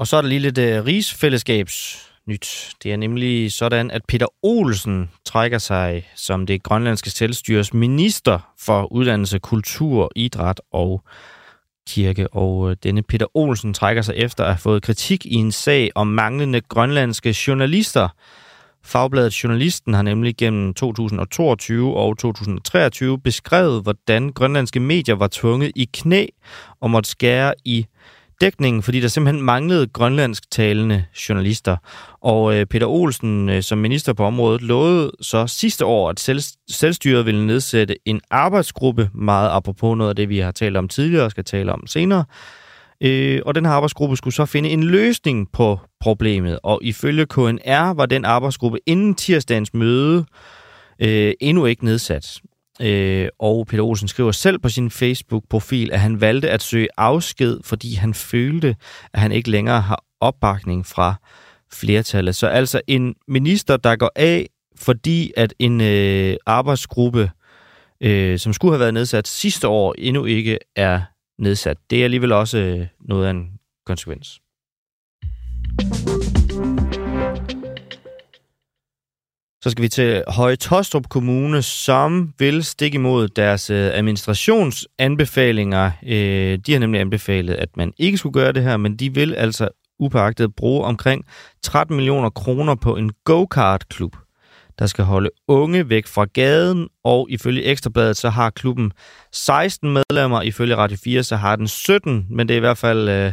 Og så er der lige lidt øh, uh, rigsfællesskabs nyt. Det er nemlig sådan, at Peter Olsen trækker sig som det grønlandske selvstyres minister for uddannelse, kultur, idræt og kirke. Og øh, denne Peter Olsen trækker sig efter at have fået kritik i en sag om manglende grønlandske journalister. Fagbladet Journalisten har nemlig gennem 2022 og 2023 beskrevet, hvordan grønlandske medier var tvunget i knæ og måtte skære i dækningen, fordi der simpelthen manglede grønlandsk talende journalister. Og øh, Peter Olsen, øh, som minister på området, lovede så sidste år, at selv, selvstyret ville nedsætte en arbejdsgruppe, meget apropos noget af det, vi har talt om tidligere og skal tale om senere. Øh, og den her arbejdsgruppe skulle så finde en løsning på problemet, og ifølge KNR var den arbejdsgruppe inden tirsdagens møde øh, endnu ikke nedsat. Øh, og Peter Olsen skriver selv på sin Facebook-profil, at han valgte at søge afsked, fordi han følte, at han ikke længere har opbakning fra flertallet. Så altså en minister, der går af, fordi at en øh, arbejdsgruppe, øh, som skulle have været nedsat sidste år, endnu ikke er nedsat. Det er alligevel også øh, noget af en konsekvens. Så skal vi til Høje Tostrup Kommune, som vil stikke imod deres øh, administrationsanbefalinger. Øh, de har nemlig anbefalet, at man ikke skulle gøre det her, men de vil altså upagtet bruge omkring 13 millioner kroner på en go-kart-klub, der skal holde unge væk fra gaden, og ifølge Ekstrabladet, så har klubben 16 medlemmer, ifølge Radio 4, så har den 17, men det er i hvert fald... Øh,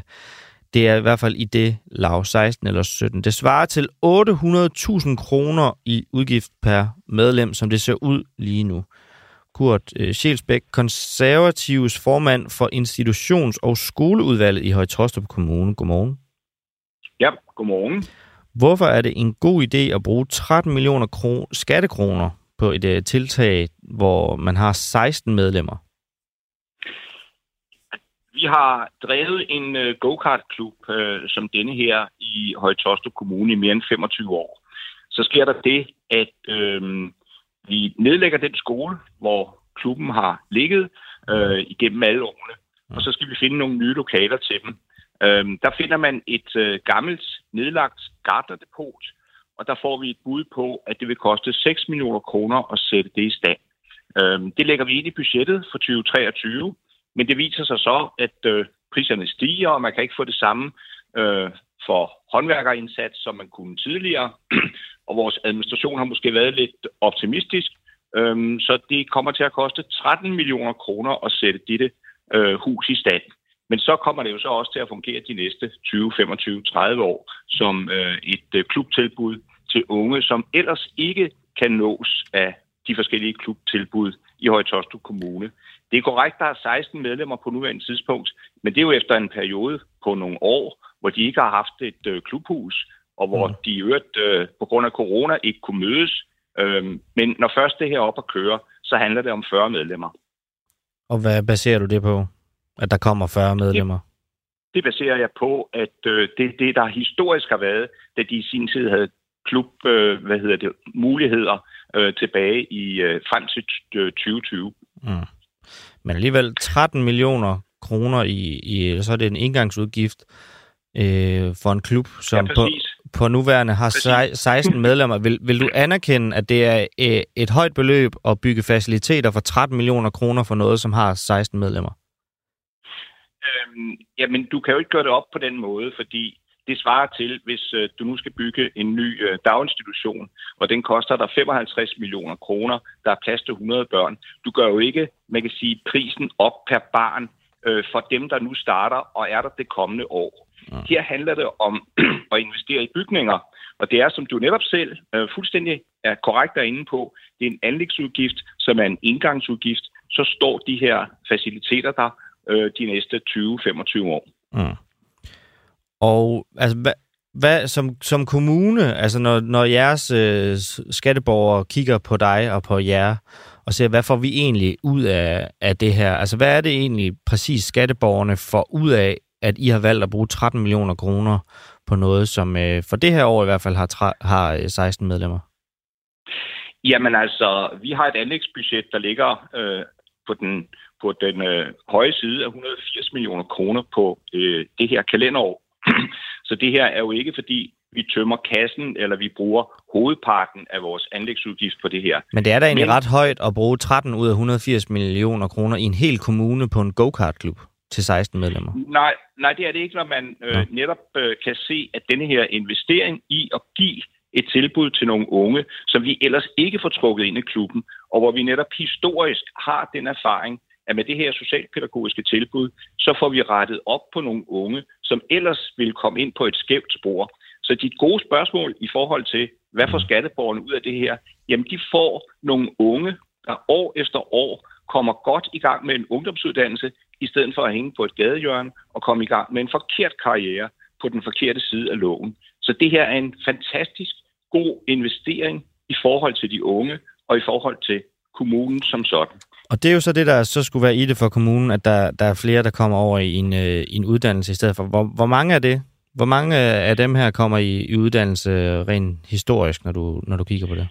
det er i hvert fald i det lav 16 eller 17. Det svarer til 800.000 kroner i udgift per medlem, som det ser ud lige nu. Kurt øh, Sjælsbæk, konservativs formand for institutions- og skoleudvalget i Højtostrup Kommune. Godmorgen. Ja, godmorgen. Hvorfor er det en god idé at bruge 13 millioner kro- skattekroner på et uh, tiltag, hvor man har 16 medlemmer? Vi har drevet en øh, go-kart-klub øh, som denne her i Højtostrup Kommune i mere end 25 år. Så sker der det, at øh, vi nedlægger den skole, hvor klubben har ligget øh, igennem alle årene, og så skal vi finde nogle nye lokaler til dem. Øh, der finder man et øh, gammelt nedlagt gardnerdepot, og der får vi et bud på, at det vil koste 6 millioner kroner at sætte det i stand. Øh, det lægger vi ind i budgettet for 2023, men det viser sig så, at øh, priserne stiger, og man kan ikke få det samme øh, for håndværkerindsats, som man kunne tidligere. og vores administration har måske været lidt optimistisk, øh, så det kommer til at koste 13 millioner kroner at sætte dette øh, hus i stand. Men så kommer det jo så også til at fungere de næste 20, 25, 30 år som øh, et øh, klubtilbud til unge, som ellers ikke kan nås af de forskellige klubtilbud i Højtostrup Kommune. Det er korrekt, der er 16 medlemmer på nuværende tidspunkt, men det er jo efter en periode på nogle år, hvor de ikke har haft et øh, klubhus, og hvor mm. de i øvrigt øh, på grund af corona ikke kunne mødes. Øhm, men når først det her op at køre, så handler det om 40 medlemmer. Og hvad baserer du det på, at der kommer 40 medlemmer? Det, det baserer jeg på, at øh, det det, der historisk har været, da de i sin tid havde klub, øh, hvad hedder det, muligheder øh, tilbage i øh, frem til 2020. Mm. Men alligevel 13 millioner kroner i, i så er det en indgangsudgift øh, for en klub, som ja, på, på nuværende har præcis. 16 medlemmer. Vil, vil du anerkende, at det er øh, et højt beløb at bygge faciliteter for 13 millioner kroner for noget, som har 16 medlemmer? Øhm, jamen, du kan jo ikke gøre det op på den måde, fordi det svarer til, hvis øh, du nu skal bygge en ny øh, daginstitution, og den koster dig 55 millioner kroner, der er plads til 100 børn. Du gør jo ikke, man kan sige, prisen op per barn øh, for dem, der nu starter og er der det kommende år. Ja. Her handler det om at investere i bygninger, og det er, som du netop selv øh, fuldstændig er korrekt derinde på, det er en anlægsudgift, som er en indgangsudgift, så står de her faciliteter der øh, de næste 20-25 år. Ja. Og altså, hvad, hvad, som, som kommune, altså når, når jeres øh, skatteborgere kigger på dig og på jer, og ser, hvad får vi egentlig ud af, af det her? Altså, hvad er det egentlig præcis skatteborgerne får ud af, at I har valgt at bruge 13 millioner kroner på noget, som øh, for det her år i hvert fald har, har øh, 16 medlemmer? Jamen altså, vi har et anlægsbudget, der ligger øh, på den, på den øh, høje side af 180 millioner kroner på øh, det her kalenderår. Så det her er jo ikke, fordi vi tømmer kassen, eller vi bruger hovedparten af vores anlægsudgift på det her. Men det er da egentlig Men, ret højt at bruge 13 ud af 180 millioner kroner i en hel kommune på en go-kart-klub til 16 medlemmer. Nej, nej, det er det ikke, når man øh, netop øh, kan se, at denne her investering i at give et tilbud til nogle unge, som vi ellers ikke får trukket ind i klubben, og hvor vi netop historisk har den erfaring, at med det her socialpædagogiske tilbud, så får vi rettet op på nogle unge, som ellers vil komme ind på et skævt spor. Så dit gode spørgsmål i forhold til, hvad får skatteborgerne ud af det her? Jamen, de får nogle unge, der år efter år kommer godt i gang med en ungdomsuddannelse, i stedet for at hænge på et gadehjørne og komme i gang med en forkert karriere på den forkerte side af loven. Så det her er en fantastisk god investering i forhold til de unge og i forhold til kommunen som sådan. Og det er jo så det, der så skulle være i det for kommunen, at der, der er flere, der kommer over i en, øh, en uddannelse i stedet for. Hvor, hvor mange er det? Hvor mange øh, af dem her kommer i, i uddannelse øh, rent historisk, når du, når du kigger på det?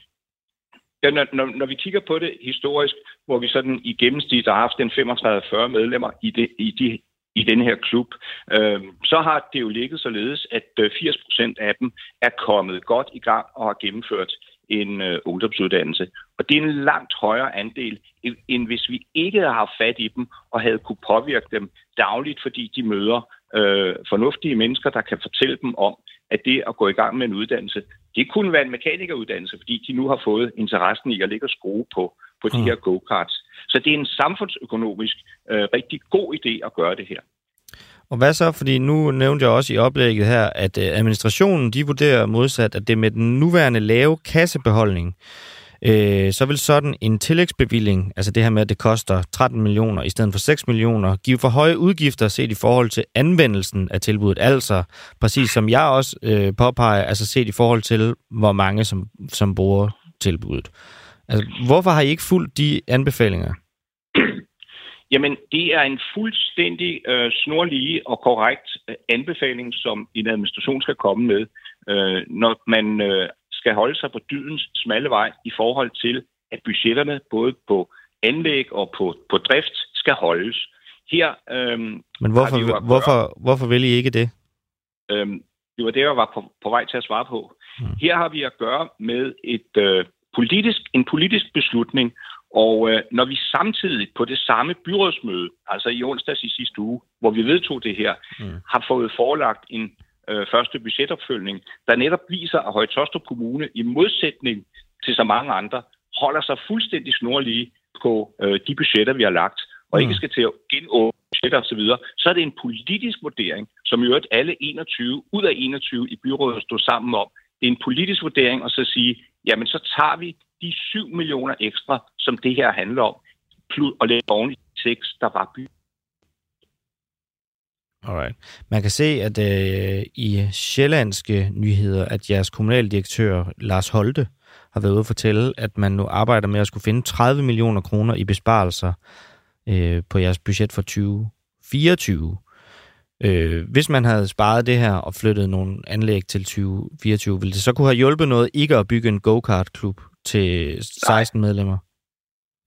Ja, når, når, når vi kigger på det historisk, hvor vi sådan i gennemsnit har haft en 35-40 medlemmer i, det, i, de, i den her klub, øh, så har det jo ligget således, at øh, 80 procent af dem er kommet godt i gang og har gennemført en øh, ungdomsuddannelse. Og det er en langt højere andel, end hvis vi ikke havde haft fat i dem og havde kunne påvirke dem dagligt, fordi de møder øh, fornuftige mennesker, der kan fortælle dem om, at det at gå i gang med en uddannelse, det kunne være en mekanikeruddannelse, fordi de nu har fået interessen i at ligge og skrue på, på de mm. her go-karts. Så det er en samfundsøkonomisk øh, rigtig god idé at gøre det her. Og hvad så? Fordi nu nævnte jeg også i oplægget her, at øh, administrationen de vurderer modsat, at det med den nuværende lave kassebeholdning, øh, så vil sådan en tillægsbevilling, altså det her med, at det koster 13 millioner i stedet for 6 millioner, give for høje udgifter set i forhold til anvendelsen af tilbuddet. Altså, præcis som jeg også øh, påpeger, altså set i forhold til, hvor mange som, som bruger tilbuddet. Altså, hvorfor har I ikke fulgt de anbefalinger? Jamen, det er en fuldstændig øh, snorlige og korrekt øh, anbefaling, som en administration skal komme med, øh, når man øh, skal holde sig på dydens smalle vej i forhold til, at budgetterne både på anlæg og på, på drift skal holdes. Her, øh, Men hvorfor, gøre, hvorfor, hvorfor vil I ikke det? Øh, det var det, jeg var på, på vej til at svare på. Hmm. Her har vi at gøre med et øh, politisk, en politisk beslutning og øh, når vi samtidig på det samme byrådsmøde, altså i onsdags i sidste uge, hvor vi vedtog det her, mm. har fået forelagt en øh, første budgetopfølgning, der netop viser, at Højtostrup Kommune i modsætning til så mange andre, holder sig fuldstændig snorlige på øh, de budgetter, vi har lagt, og mm. ikke skal til at genåbne budgetter osv., så, så er det en politisk vurdering, som i øvrigt alle 21 ud af 21 i byrådet står sammen om. Det er en politisk vurdering at så sige, jamen så tager vi de 7 millioner ekstra, som det her handler om, plus og lægge oven i 6, der var by. Alright. Man kan se, at øh, i sjællandske nyheder, at jeres kommunaldirektør Lars Holte har været ude at fortælle, at man nu arbejder med at skulle finde 30 millioner kroner i besparelser øh, på jeres budget for 2024. Øh, hvis man havde sparet det her og flyttet nogle anlæg til 2024, ville det så kunne have hjulpet noget ikke at bygge en go-kart-klub til 16 Nej. medlemmer?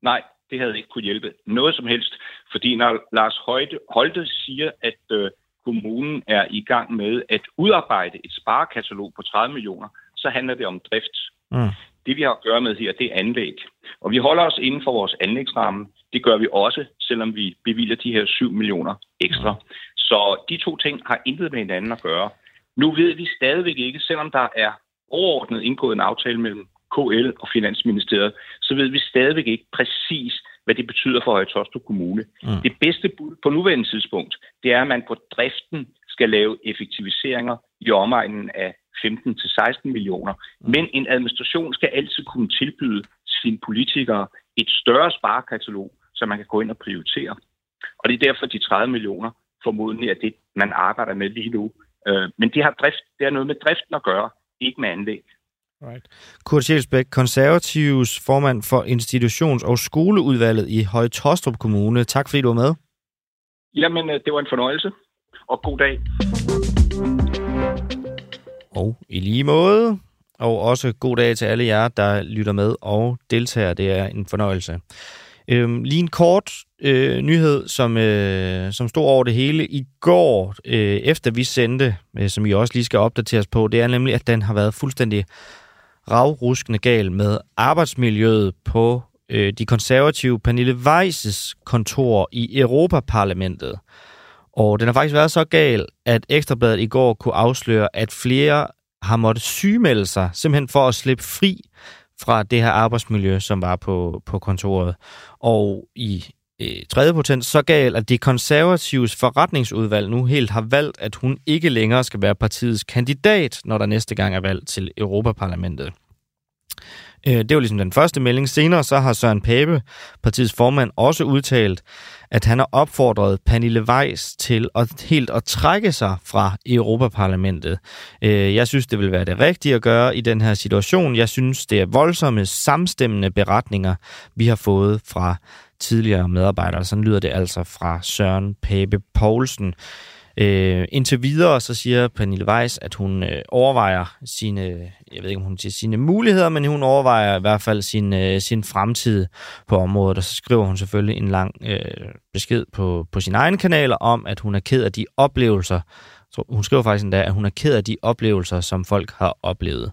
Nej, det havde ikke kunne hjælpe noget som helst, fordi når Lars Højde, Holte siger, at øh, kommunen er i gang med at udarbejde et sparekatalog på 30 millioner, så handler det om drift. Mm. Det vi har at gøre med her, det er anlæg. Og vi holder os inden for vores anlægsramme. Det gør vi også, selvom vi bevilger de her 7 millioner ekstra. Mm. Så de to ting har intet med hinanden at gøre. Nu ved vi stadigvæk ikke, selvom der er overordnet indgået en aftale mellem KL og Finansministeriet, så ved vi stadigvæk ikke præcis, hvad det betyder for Højtostrup Kommune. Mm. Det bedste bud på nuværende tidspunkt, det er, at man på driften skal lave effektiviseringer i omegnen af 15-16 millioner. Mm. Men en administration skal altid kunne tilbyde sine politikere et større sparekatalog, så man kan gå ind og prioritere. Og det er derfor, de 30 millioner formodentlig er det, man arbejder med lige nu. Øh, men det har, drift, det har noget med driften at gøre, ikke med anlæg. Right. Kurt Sjælsbæk, konservativs formand for institutions- og skoleudvalget i Høje Tostrup Kommune. Tak fordi du var med. Jamen, øh, det var en fornøjelse, og god dag. Og i lige måde, og også god dag til alle jer, der lytter med og deltager. Det er en fornøjelse. Øhm, lige en kort øh, nyhed, som, øh, som stod over det hele i går, øh, efter vi sendte, øh, som I også lige skal opdateres på, det er nemlig, at den har været fuldstændig ravruskende gal med arbejdsmiljøet på øh, de konservative Pernille Weiss' kontor i Europaparlamentet. Og den har faktisk været så gal, at Ekstrabladet i går kunne afsløre, at flere har måttet sygemelde sig, simpelthen for at slippe fri fra det her arbejdsmiljø, som var på, på kontoret. Og i Øh, tredje potent så galt, at de konservatives forretningsudvalg nu helt har valgt, at hun ikke længere skal være partiets kandidat, når der næste gang er valgt til Europaparlamentet. Øh, det var ligesom den første melding. Senere så har Søren Pape, partiets formand, også udtalt, at han har opfordret Pernille Weiss til at helt at trække sig fra Europaparlamentet. Øh, jeg synes, det vil være det rigtige at gøre i den her situation. Jeg synes, det er voldsomme samstemmende beretninger, vi har fået fra tidligere medarbejdere. Sådan lyder det altså fra Søren Pape Poulsen. Øh, indtil videre så siger Pernille Weiss, at hun øh, overvejer sine, jeg ved ikke om hun siger sine muligheder, men hun overvejer i hvert fald sin, øh, sin fremtid på området, og så skriver hun selvfølgelig en lang øh, besked på, på sin egen kanaler om, at hun er ked af de oplevelser, så hun skriver faktisk endda, at hun er ked af de oplevelser, som folk har oplevet.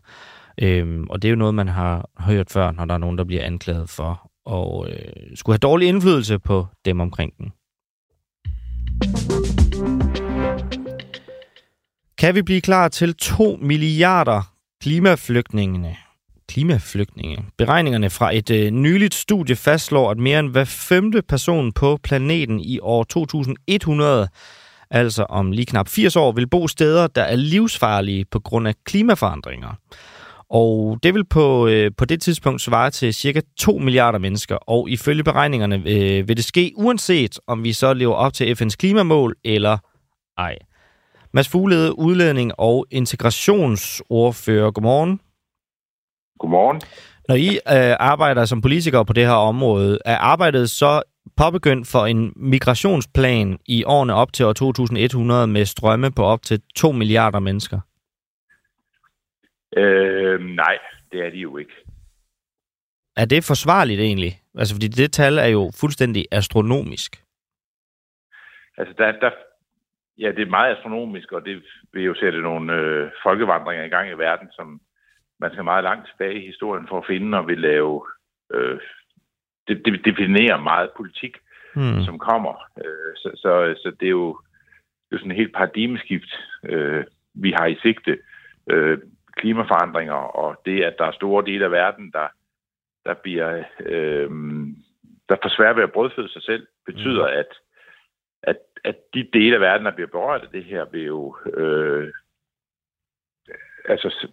Øhm, og det er jo noget, man har hørt før, når der er nogen, der bliver anklaget for og øh, skulle have dårlig indflydelse på dem omkring den. Kan vi blive klar til 2 milliarder klimaflygtningene? Klimaflygtninge. Beregningerne fra et øh, nyligt studie fastslår, at mere end hver femte person på planeten i år 2100, altså om lige knap 80 år, vil bo steder, der er livsfarlige på grund af klimaforandringer. Og det vil på, øh, på det tidspunkt svare til cirka 2 milliarder mennesker, og ifølge beregningerne øh, vil det ske uanset om vi så lever op til FN's klimamål eller ej. Mads Fuglede, udledning og integrationsordfører. Godmorgen. Godmorgen. Når I øh, arbejder som politikere på det her område, er arbejdet så påbegyndt for en migrationsplan i årene op til år 2100 med strømme på op til 2 milliarder mennesker? Øh, nej, det er de jo ikke. Er det forsvarligt egentlig? Altså, fordi det tal er jo fuldstændig astronomisk. Altså, der, der, ja, det er meget astronomisk, og det vil jo sætte nogle øh, folkevandringer i gang i verden, som man skal meget langt tilbage i historien for at finde og vil lave... Øh, det, det definerer meget politik, hmm. som kommer. Øh, så, så, så det er jo, det er sådan et helt paradigmeskift, øh, vi har i sigte. Øh, klimaforandringer og det, at der er store dele af verden, der, der bliver øh, der får svært ved at brødføde sig selv, betyder, mm. at, at, at de dele af verden, der bliver berørt af det her, vil jo øh, altså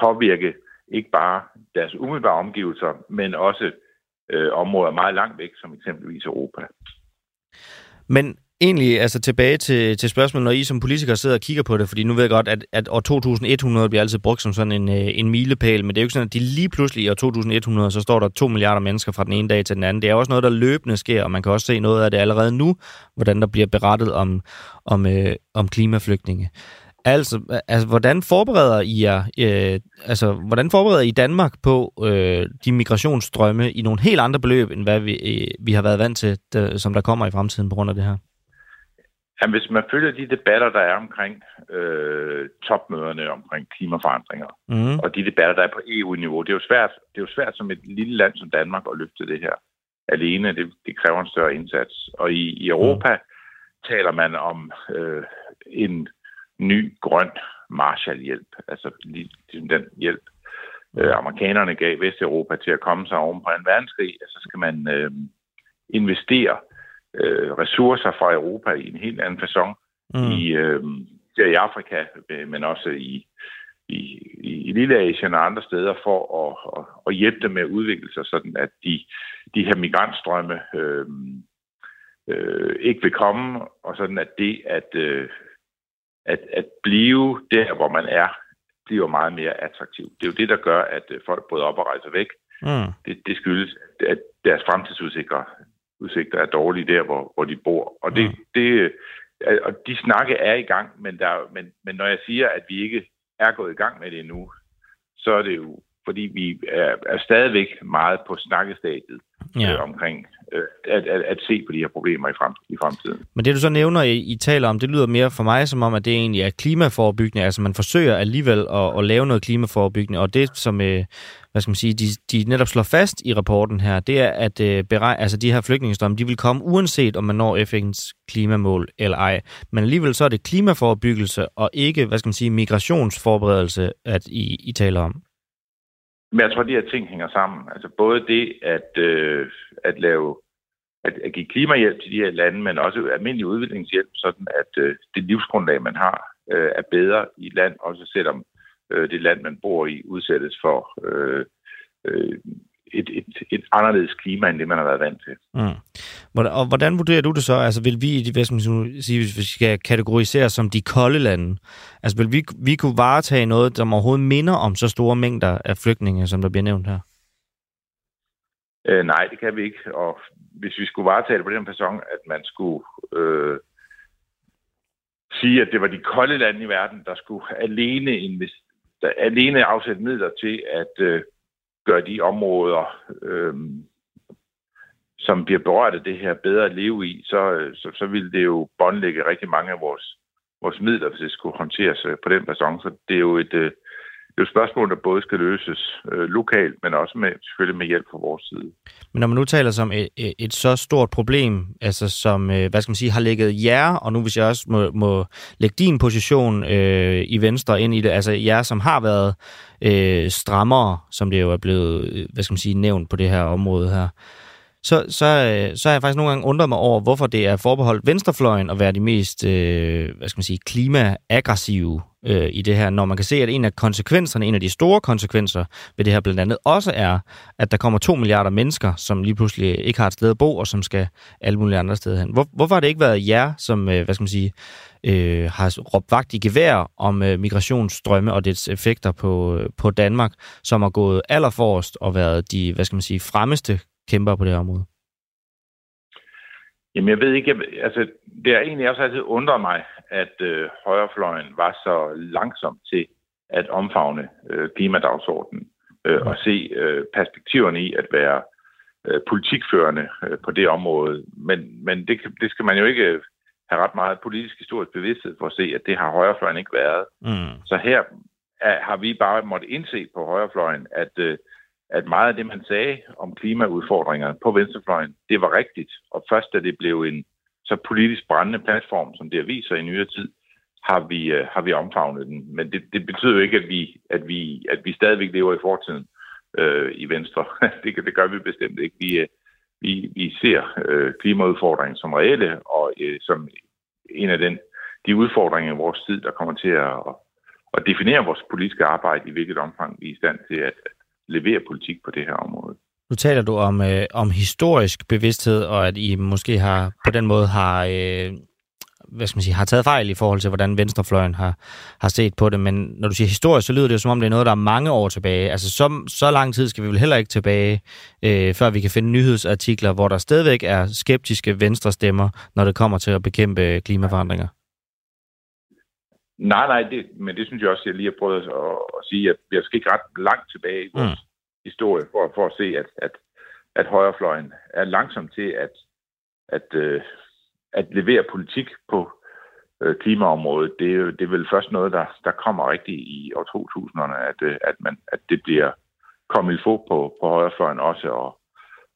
påvirke ikke bare deres umiddelbare omgivelser, men også øh, områder meget langt væk, som eksempelvis Europa. Men egentlig altså tilbage til, til spørgsmålet, når I som politikere sidder og kigger på det, fordi nu ved jeg godt, at, at år 2100 bliver altid brugt som sådan en, øh, en milepæl, men det er jo ikke sådan, at de lige pludselig i år 2100, så står der 2 milliarder mennesker fra den ene dag til den anden. Det er også noget, der løbende sker, og man kan også se noget af det allerede nu, hvordan der bliver berettet om, om, øh, om klimaflygtninge. Altså, altså, hvordan forbereder I jer, øh, altså, hvordan forbereder I Danmark på øh, de migrationsstrømme i nogle helt andre beløb, end hvad vi, øh, vi har været vant til, der, som der kommer i fremtiden på grund af det her? Jamen, hvis man følger de debatter, der er omkring øh, topmøderne omkring klimaforandringer, mm. og de debatter, der er på EU-niveau, det er jo svært, det er jo svært som et lille land som Danmark at løfte det her alene. Det, det kræver en større indsats. Og i, i Europa mm. taler man om øh, en ny grøn Marshallhjælp, altså ligesom den hjælp, øh, amerikanerne gav Vesteuropa til at komme sig oven på en verdenskrig, så skal man øh, investere øh, ressourcer fra Europa i en helt anden façon mm. i, øh, i Afrika, øh, men også i, i, i Lille Asien og andre steder for at, at, at hjælpe dem med at udvikle sig, sådan at de, de her migrantstrømme øh, øh, ikke vil komme, og sådan at det at, øh, at, at blive der, hvor man er, bliver meget mere attraktivt. Det er jo det, der gør, at øh, folk bryder op og rejser væk. Mm. Det, det skyldes, at deres fremtidsudsigter udsigter er dårlige der, hvor, hvor de bor. Og det, mm. det, og de snakke er i gang, men, der, men, men når jeg siger, at vi ikke er gået i gang med det endnu, så er det jo fordi vi er, er stadigvæk meget på snakkestadiet ja. øh, omkring øh, at, at, at se på de her problemer i, frem, i fremtiden. Men det du så nævner, I, I taler om, det lyder mere for mig som om, at det egentlig er klimaforebyggende. Altså man forsøger alligevel at, at lave noget klimaforebyggende, og det som, øh, hvad skal man sige, de, de netop slår fast i rapporten her, det er, at øh, berej, altså de her flygtningestrømme, de vil komme uanset om man når FN's klimamål eller ej. Men alligevel så er det klimaforebyggelse og ikke, hvad skal man sige, migrationsforberedelse, at I, I taler om. Men jeg tror, at de her ting hænger sammen. Altså både det at, øh, at lave at, at give klimahjælp til de her lande, men også almindelig udviklingshjælp, sådan at øh, det livsgrundlag, man har, øh, er bedre i et land, også selvom øh, det land, man bor i, udsættes for øh, øh, et, et, et anderledes klima, end det man har været vant til. Mm. Og hvordan vurderer du det så? Altså vil vi, hvad skal man sige, hvis vi skal kategorisere som de kolde lande, altså vil vi, vi kunne varetage noget, der overhovedet minder om så store mængder af flygtninge, som der bliver nævnt her? Øh, nej, det kan vi ikke. Og hvis vi skulle varetage det på den person, at man skulle øh, sige, at det var de kolde lande i verden, der skulle alene, invest- der alene afsætte midler til at øh, gøre de områder, øh, som bliver berørt af det her, bedre at leve i, så, øh, så, så ville det jo båndlægge rigtig mange af vores, vores midler, hvis det skulle håndteres øh, på den person. Så det er jo et, øh, det er et spørgsmål, der både skal løses øh, lokalt, men også med, selvfølgelig med hjælp fra vores side. Men når man nu taler som et, et så stort problem, altså som, øh, hvad skal man sige, har ligget jer, og nu hvis jeg også må, må lægge din position øh, i Venstre ind i det, altså jer, som har været øh, strammere, som det jo er blevet, øh, hvad skal man sige, nævnt på det her område her, så, så, øh, så har jeg faktisk nogle gange undret mig over, hvorfor det er forbeholdt venstrefløjen at være de mest, øh, hvad skal man sige, klimaaggressive øh, i det her, når man kan se, at en af konsekvenserne, en af de store konsekvenser ved det her blandt andet også er, at der kommer to milliarder mennesker, som lige pludselig ikke har et sted at bo, og som skal alle mulige andre steder hen. Hvor, hvorfor har det ikke været jer, som, øh, hvad skal man sige, øh, har råbt vagt i gevær om øh, migrationsstrømme og dets effekter på, øh, på Danmark, som har gået allerforrest og været de, hvad skal man sige, fremmeste kæmper på det her område? Jamen, jeg ved ikke, jeg, altså, det er egentlig også altid undret mig, at øh, højrefløjen var så langsom til at omfavne øh, klimadagsordenen øh, og se øh, perspektiverne i at være øh, politikførende øh, på det område. Men, men det, det skal man jo ikke have ret meget politisk historisk bevidsthed for at se, at det har højrefløjen ikke været. Mm. Så her er, har vi bare måtte indse på højrefløjen, at øh, at meget af det, man sagde om klimaudfordringer på venstrefløjen, det var rigtigt. Og først da det blev en så politisk brændende platform, som det viser i nyere tid, har vi, øh, har vi omfavnet den. Men det, det betyder jo ikke, at vi, at, vi, at vi stadigvæk lever i fortiden øh, i Venstre. det, det gør vi bestemt ikke. Vi, øh, vi, vi ser øh, klimaudfordringen som reelle, og øh, som en af den, de udfordringer i vores tid, der kommer til at, at definere vores politiske arbejde, i hvilket omfang vi er i stand til at, levere politik på det her område. Nu taler du om, øh, om historisk bevidsthed, og at I måske har på den måde har, øh, hvad skal man sige, har taget fejl i forhold til, hvordan venstrefløjen har, har set på det. Men når du siger historisk, så lyder det jo som om, det er noget, der er mange år tilbage. Altså så, så lang tid skal vi vel heller ikke tilbage, øh, før vi kan finde nyhedsartikler, hvor der stadigvæk er skeptiske venstrestemmer, når det kommer til at bekæmpe klimaforandringer. Nej, nej, det, men det synes jeg også, jeg lige har prøvet at, at sige, at jeg skal ikke ret langt tilbage i vores mm. historie for, for at se, at, at, at højrefløjen er langsom til at, at, øh, at levere politik på øh, klimaområdet. Det er jo det er vel først noget, der, der kommer rigtigt i år 2000'erne, at, øh, at, man, at det bliver kommet i få på, på højrefløjen også, og,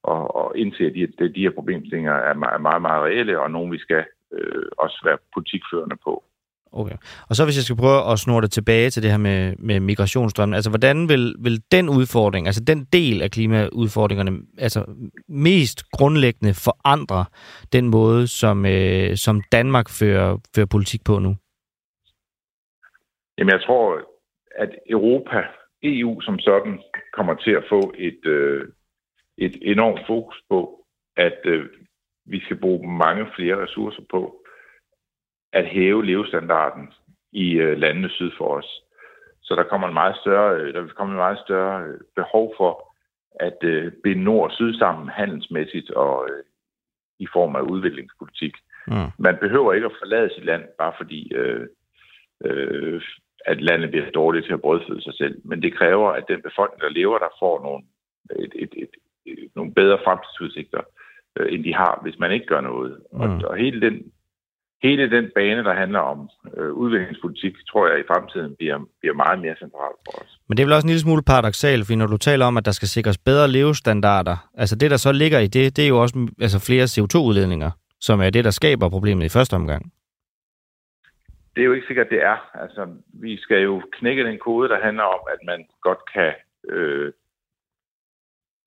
og, og indse, at de, de her problemstillinger er meget, meget, meget reelle, og nogen vi skal øh, også være politikførende på. Okay. Og så hvis jeg skal prøve at snurre det tilbage til det her med, med migrationsstrømmen, altså hvordan vil, vil den udfordring, altså den del af klimaudfordringerne, altså mest grundlæggende forandre den måde, som, øh, som Danmark fører, fører politik på nu? Jamen jeg tror, at Europa, EU som sådan, kommer til at få et, øh, et enormt fokus på, at øh, vi skal bruge mange flere ressourcer på at hæve levestandarden i øh, landene syd for os. Så der kommer en meget større, øh, der vil komme en meget større øh, behov for at øh, binde nord og syd sammen handelsmæssigt og øh, i form af udviklingspolitik. Mm. Man behøver ikke at forlade sit land, bare fordi øh, øh, at landet bliver dårligt til at brødføde sig selv. Men det kræver, at den befolkning, der lever der, får nogle, et, et, et, et, nogle bedre fremtidsudsigter, øh, end de har, hvis man ikke gør noget. Mm. Og, og hele den hele den bane, der handler om øh, udviklingspolitik, tror jeg i fremtiden bliver, bliver meget mere central for os. Men det er vel også en lille smule paradoxalt, fordi når du taler om, at der skal sikres bedre levestandarder, altså det, der så ligger i det, det er jo også altså flere CO2-udledninger, som er det, der skaber problemet i første omgang. Det er jo ikke sikkert, det er. Altså, vi skal jo knække den kode, der handler om, at man godt kan øh,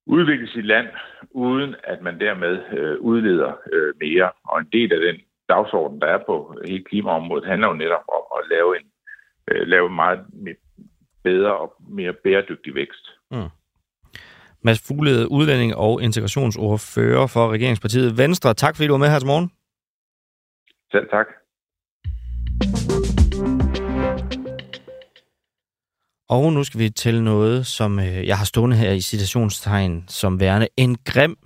udvikle sit land, uden at man dermed øh, udleder øh, mere. Og en del af den dagsorden, der er på hele klimaområdet, handler jo netop om at lave en øh, lave meget bedre og mere bæredygtig vækst. Mm. Mads Fuglede, udlænding og integrationsordfører for Regeringspartiet Venstre. Tak fordi du var med her til morgen. Selv tak. Og nu skal vi til noget, som øh, jeg har stående her i citationstegn som værende en grim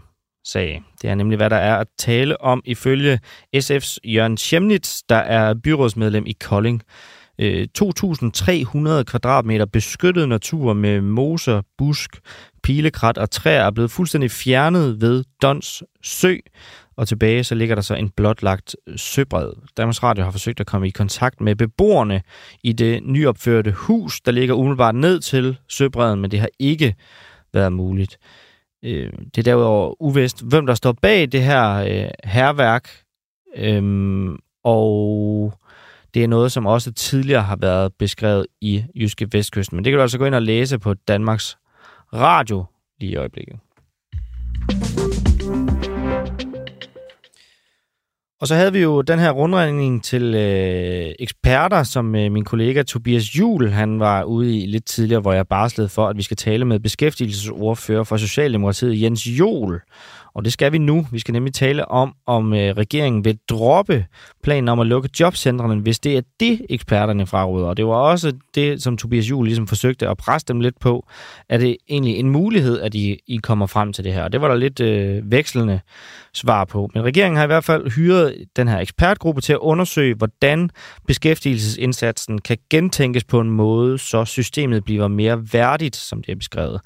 sag. Det er nemlig, hvad der er at tale om ifølge SF's Jørgen Schemnitz, der er byrådsmedlem i Kolding. Øh, 2.300 kvadratmeter beskyttet natur med moser, busk, pilekrat og træer er blevet fuldstændig fjernet ved Dons Sø. og tilbage så ligger der så en blotlagt søbred. Danmarks Radio har forsøgt at komme i kontakt med beboerne i det nyopførte hus, der ligger umiddelbart ned til søbredden, men det har ikke været muligt. Øh, det er derudover uvist, hvem der står bag det her øh, herværk, øhm, og det er noget, som også tidligere har været beskrevet i Jyske Vestkysten. Men det kan du altså gå ind og læse på Danmarks Radio lige i øjeblikket. Og så havde vi jo den her rundregning til øh, eksperter, som øh, min kollega Tobias Jul han var ude i lidt tidligere, hvor jeg barslede for, at vi skal tale med beskæftigelsesordfører for Socialdemokratiet, Jens Jol. Og det skal vi nu. Vi skal nemlig tale om, om øh, regeringen vil droppe planen om at lukke jobcentrene, hvis det er det, eksperterne fraråder. Og det var også det, som Tobias Juhl ligesom forsøgte at presse dem lidt på. Er det egentlig en mulighed, at I, I kommer frem til det her? Og det var der lidt øh, vekslende svar på. Men regeringen har i hvert fald hyret den her ekspertgruppe til at undersøge, hvordan beskæftigelsesindsatsen kan gentænkes på en måde, så systemet bliver mere værdigt, som det er beskrevet.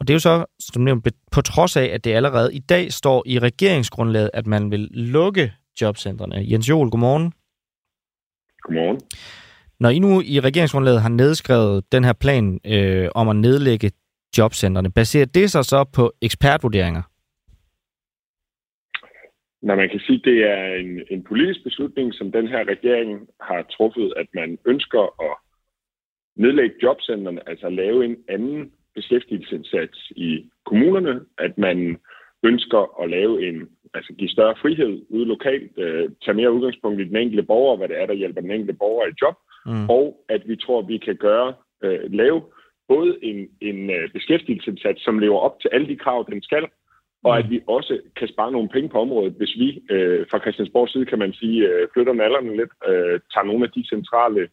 Og det er jo så, som nævnt, på trods af, at det allerede i dag står i regeringsgrundlaget, at man vil lukke jobcentrene. Jens Jol, godmorgen. Godmorgen. Når I nu i regeringsgrundlaget har nedskrevet den her plan øh, om at nedlægge jobcentrene, baserer det sig så på ekspertvurderinger? Når man kan sige, at det er en, en politisk beslutning, som den her regering har truffet, at man ønsker at nedlægge jobcentrene, altså lave en anden beskæftigelsesindsats i kommunerne, at man ønsker at lave en, altså give større frihed ude lokalt, øh, tage mere udgangspunkt i den enkelte borger, hvad det er, der hjælper den enkelte borger i job, mm. og at vi tror, at vi kan gøre, øh, lave både en, en øh, beskæftigelsesindsats, som lever op til alle de krav, den skal, og at mm. vi også kan spare nogle penge på området, hvis vi øh, fra Christiansborgs side, kan man sige, øh, flytter nallerne lidt, øh, tager nogle af de centrale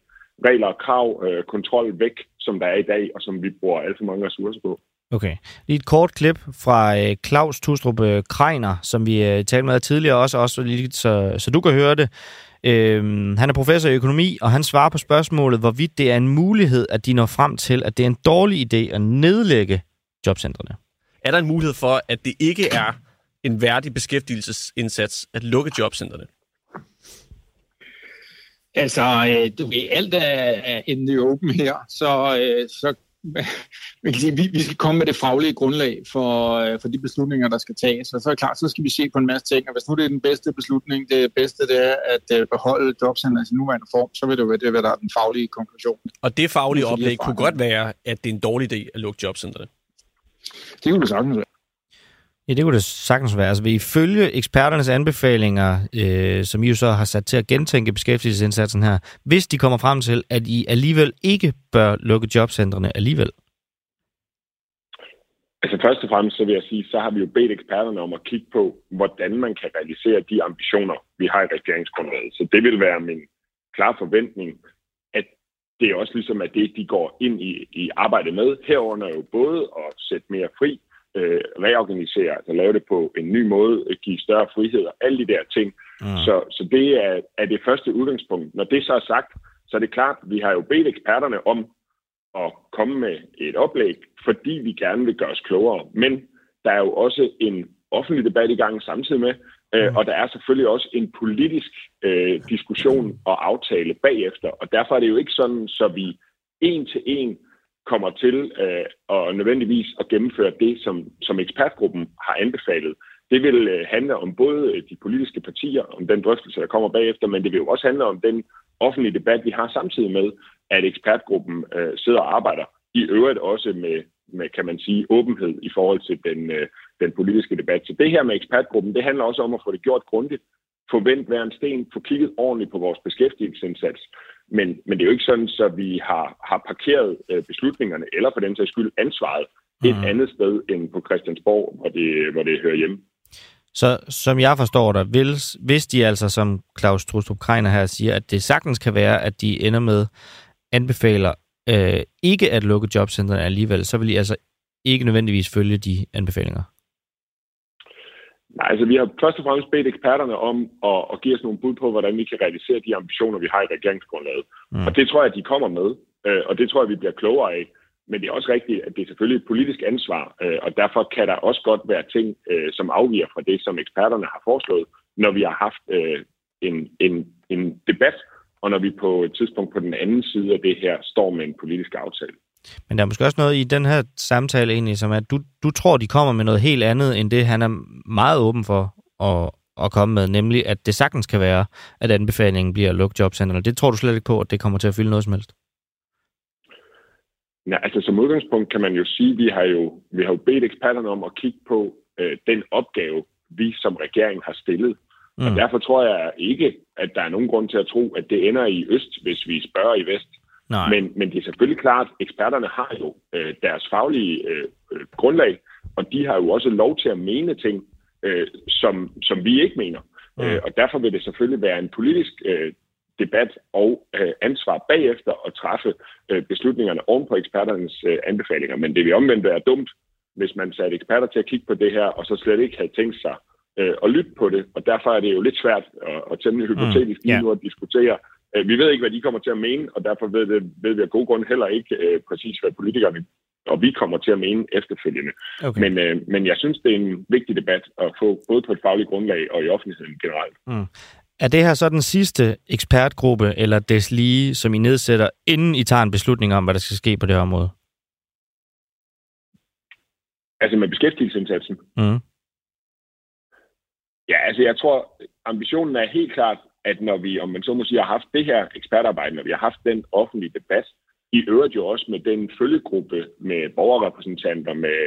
regler og krav, øh, kontrol væk, som der er i dag, og som vi bruger alt for mange ressourcer på. Okay. Lige et kort klip fra øh, Claus Tustrup øh, Kreiner, som vi øh, talte med tidligere også, også lige, så, så du kan høre det. Øhm, han er professor i økonomi, og han svarer på spørgsmålet, hvorvidt det er en mulighed, at de når frem til, at det er en dårlig idé at nedlægge jobcentrene. Er der en mulighed for, at det ikke er en værdig beskæftigelsesindsats at lukke jobcentrene? Altså, øh, du ved, alt er, er in the open her, så, øh, så man kan sige, vi, vi skal komme med det faglige grundlag for, øh, for de beslutninger, der skal tages. Og så er det klart, så skal vi se på en masse ting. Og hvis nu det er den bedste beslutning, det bedste det er at beholde jobcenter i sin nuværende form, så vil det jo være det, der er den faglige konklusion. Og det faglige oplæg kunne godt være, at det er en dårlig idé at lukke jobcenterne. Det kunne det sagtens være. Ja, det kunne det sagtens være. Altså, vil I følge eksperternes anbefalinger, øh, som I jo så har sat til at gentænke beskæftigelsesindsatsen her, hvis de kommer frem til, at I alligevel ikke bør lukke jobcentrene alligevel? Altså først og fremmest, så vil jeg sige, så har vi jo bedt eksperterne om at kigge på, hvordan man kan realisere de ambitioner, vi har i regeringsgrundlaget. Så det vil være min klare forventning, at det er også ligesom, at det, de går ind i, i arbejdet med. Herunder jo både at sætte mere fri, øh, reorganisere, altså lave det på en ny måde, give større frihed og alle de der ting. Mm. Så, så det er, er det første udgangspunkt. Når det så er sagt, så er det klart, vi har jo bedt eksperterne om at komme med et oplæg, fordi vi gerne vil gøre os klogere. Men der er jo også en offentlig debat i gang samtidig med, øh, mm. og der er selvfølgelig også en politisk øh, diskussion og aftale bagefter. Og derfor er det jo ikke sådan, så vi en til en kommer til øh, og nødvendigvis at gennemføre det, som, som ekspertgruppen har anbefalet. Det vil øh, handle om både øh, de politiske partier, om den drøftelse, der kommer bagefter, men det vil jo også handle om den offentlige debat, vi har samtidig med, at ekspertgruppen øh, sidder og arbejder. I øvrigt også med, med, kan man sige, åbenhed i forhold til den, øh, den politiske debat. Så det her med ekspertgruppen, det handler også om at få det gjort grundigt, få vendt hver en sten, få kigget ordentligt på vores beskæftigelsesindsats. Men, men det er jo ikke sådan, så vi har, har parkeret øh, beslutningerne, eller for den sags skyld ansvaret, et mm. andet sted end på Christiansborg, hvor det, hvor det hører hjemme. Så som jeg forstår dig, vil, hvis de altså, som Claus Trustrup Kreiner her siger, at det sagtens kan være, at de ender med anbefaler øh, ikke at lukke jobcentrene alligevel, så vil I altså ikke nødvendigvis følge de anbefalinger? Nej, altså vi har først og fremmest bedt eksperterne om at, at give os nogle bud på, hvordan vi kan realisere de ambitioner, vi har i regeringsgrundlaget. Mm. Og det tror jeg, at de kommer med, øh, og det tror jeg, vi bliver klogere af. Men det er også rigtigt, at det er selvfølgelig et politisk ansvar, øh, og derfor kan der også godt være ting, øh, som afviger fra det, som eksperterne har foreslået, når vi har haft en, en, en debat, og når vi på et tidspunkt på den anden side af det her står med en politisk aftale. Men der er måske også noget i den her samtale egentlig, som at du, du tror, de kommer med noget helt andet, end det han er meget åben for at, at komme med, nemlig at det sagtens kan være, at anbefalingen bliver at lukke jobcentrene. Det tror du slet ikke på, at det kommer til at fylde noget som helst? Ja, altså som udgangspunkt kan man jo sige, at vi har jo, vi har jo bedt eksperterne om at kigge på øh, den opgave, vi som regering har stillet. Mm. Og derfor tror jeg ikke, at der er nogen grund til at tro, at det ender i øst, hvis vi spørger i vest. Nej. Men, men det er selvfølgelig klart, at eksperterne har jo øh, deres faglige øh, øh, grundlag, og de har jo også lov til at mene ting, øh, som, som vi ikke mener. Mm. Øh, og derfor vil det selvfølgelig være en politisk øh, debat og øh, ansvar bagefter at træffe øh, beslutningerne oven på eksperternes øh, anbefalinger. Men det vil omvendt være dumt, hvis man satte eksperter til at kigge på det her, og så slet ikke havde tænkt sig øh, at lytte på det. Og derfor er det jo lidt svært og, og temmelig hypotetisk mm. lige nu at diskutere. Øh, vi ved ikke, hvad de kommer til at mene, og derfor ved, det, ved vi af god grund heller ikke øh, præcis, hvad politikerne og vi kommer til at mene efterfølgende. Okay. Men, øh, men jeg synes, det er en vigtig debat at få, både på et fagligt grundlag og i offentligheden generelt. Mm. Er det her så den sidste ekspertgruppe, eller des lige, som I nedsætter, inden I tager en beslutning om, hvad der skal ske på det her område? Altså med beskæftigelsesindsatsen? Mm. Ja, altså jeg tror, ambitionen er helt klart, at når vi, om man så må sige, har haft det her ekspertarbejde, når vi har haft den offentlige debat, i øvrigt jo også med den følgegruppe med borgerrepræsentanter, med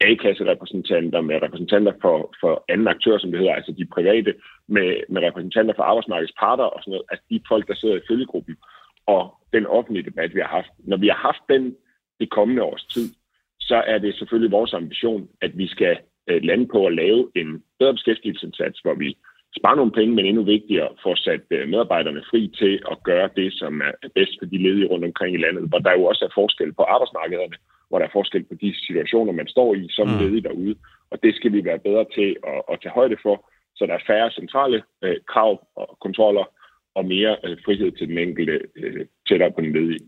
A-kasserepræsentanter, med repræsentanter for, for anden aktør, som det hedder, altså de private, med, med repræsentanter for arbejdsmarkedets parter og sådan noget, altså de folk, der sidder i følgegruppen, og den offentlige debat, vi har haft. Når vi har haft den det kommende års tid, så er det selvfølgelig vores ambition, at vi skal øh, lande på at lave en bedre beskæftigelsesindsats, hvor vi spare nogle penge, men endnu vigtigere få sat øh, medarbejderne fri til at gøre det, som er bedst for de ledige rundt omkring i landet, hvor der jo også er forskel på arbejdsmarkederne, hvor der er forskel på de situationer, man står i som mm. ledig derude, og det skal vi være bedre til at, at tage højde for, så der er færre centrale øh, krav og kontroller og mere øh, frihed til den enkelte øh, tættere på den ledige.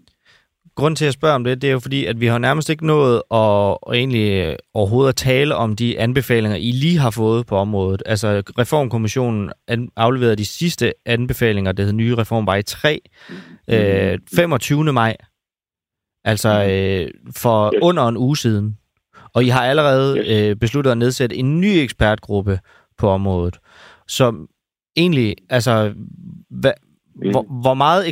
Grund til at spørge om det, det er jo fordi, at vi har nærmest ikke nået at, at egentlig øh, overhovedet at tale om de anbefalinger, I lige har fået på området. Altså, Reformkommissionen afleverede de sidste anbefalinger, det hed Nye Reformvej 3, øh, 25. maj. Altså øh, for yes. under en uge siden. Og I har allerede yes. øh, besluttet at nedsætte en ny ekspertgruppe på området. Så egentlig, altså, hvad, Mm. Hvor, hvor meget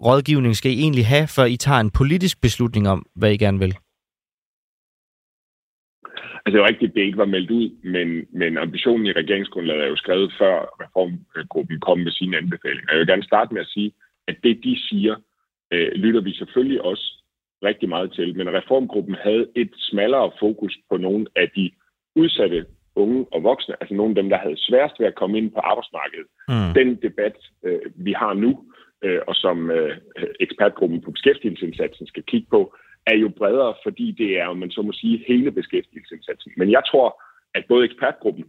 ekspertrådgivning skal I egentlig have, før I tager en politisk beslutning om, hvad I gerne vil? Altså det er rigtigt, det ikke var meldt ud, men, men ambitionen i regeringsgrundlaget er jo skrevet før reformgruppen kom med sine anbefalinger. Jeg vil gerne starte med at sige, at det de siger, øh, lytter vi selvfølgelig også rigtig meget til. Men reformgruppen havde et smallere fokus på nogle af de udsatte unge og voksne, altså nogle af dem, der havde sværest ved at komme ind på arbejdsmarkedet. Mm. Den debat, øh, vi har nu, øh, og som øh, ekspertgruppen på beskæftigelsesindsatsen skal kigge på, er jo bredere, fordi det er, om man så må sige, hele beskæftigelsesindsatsen. Men jeg tror, at både ekspertgruppen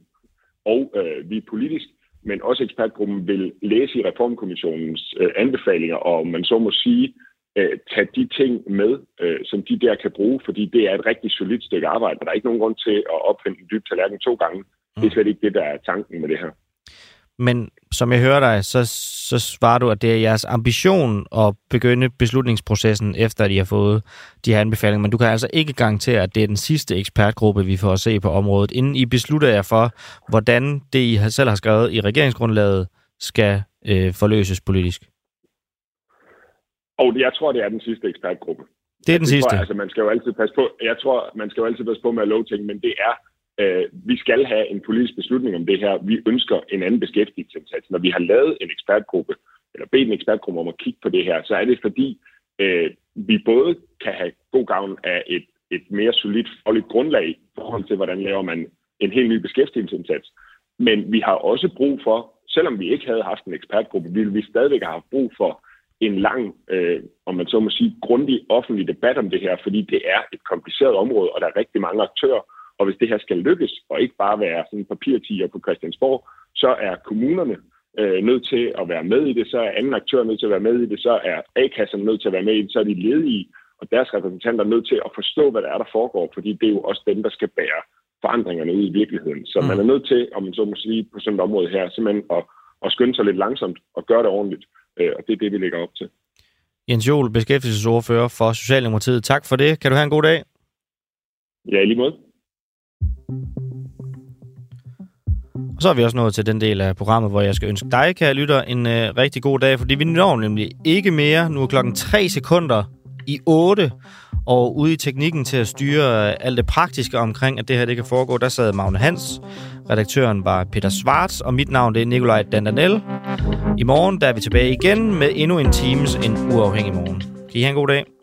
og øh, vi politisk, men også ekspertgruppen vil læse i Reformkommissionens øh, anbefalinger, og man så må sige, øh, tage de ting med, øh, som de der kan bruge, fordi det er et rigtig solidt stykke arbejde, og der er ikke nogen grund til at opfinde en dyb tallerken to gange. Mm. Det er slet ikke det, der er tanken med det her. Men som jeg hører dig, så, så svarer du, at det er jeres ambition at begynde beslutningsprocessen, efter at I har fået de her anbefalinger. Men du kan altså ikke garantere, at det er den sidste ekspertgruppe, vi får at se på området, inden I beslutter jer for, hvordan det, I selv har skrevet i regeringsgrundlaget, skal øh, forløses politisk. Og jeg tror, det er den sidste ekspertgruppe. Det er den sidste? Tror, altså, man skal jo altid passe på, jeg tror, man skal jo altid passe på med at love ting, men det er, øh, vi skal have en politisk beslutning om det her. Vi ønsker en anden beskæftigelsesindsats. Når vi har lavet en ekspertgruppe, eller bedt en ekspertgruppe om at kigge på det her, så er det fordi, øh, vi både kan have god gavn af et, et mere solidt fagligt grundlag i forhold til, hvordan laver man en helt ny beskæftigelsesindsats. Men vi har også brug for, selvom vi ikke havde haft en ekspertgruppe, ville vi stadigvæk have haft brug for en lang, øh, om man så må sige, grundig offentlig debat om det her, fordi det er et kompliceret område, og der er rigtig mange aktører. Og hvis det her skal lykkes, og ikke bare være sådan papirtiger på Christiansborg, så er kommunerne øh, nødt til at være med i det, så er anden aktør nødt til at være med i det, så er A-kasserne nødt til at være med i det, så er de ledige og deres repræsentanter er nødt til at forstå, hvad der er, der foregår, fordi det er jo også dem, der skal bære forandringerne ud i virkeligheden. Så mm. man er nødt til, om man så må sige, på sådan et område her, simpelthen at, at skynde sig lidt langsomt og gøre det ordentligt. Øh, og det er det, vi lægger op til. Jens Jol, beskæftigelsesordfører for Socialdemokratiet. Tak for det. Kan du have en god dag? Ja, i lige måde. Og så er vi også nået til den del af programmet, hvor jeg skal ønske dig, kære lytter, en øh, rigtig god dag, fordi vi når nemlig ikke mere. Nu er klokken 3 sekunder i 8, og ude i teknikken til at styre øh, alt det praktiske omkring, at det her det kan foregå, der sad Magne Hans. Redaktøren var Peter Schwartz, og mit navn det er Nikolaj Dandanel. I morgen der er vi tilbage igen med endnu en times en uafhængig morgen. Kan I have en god dag?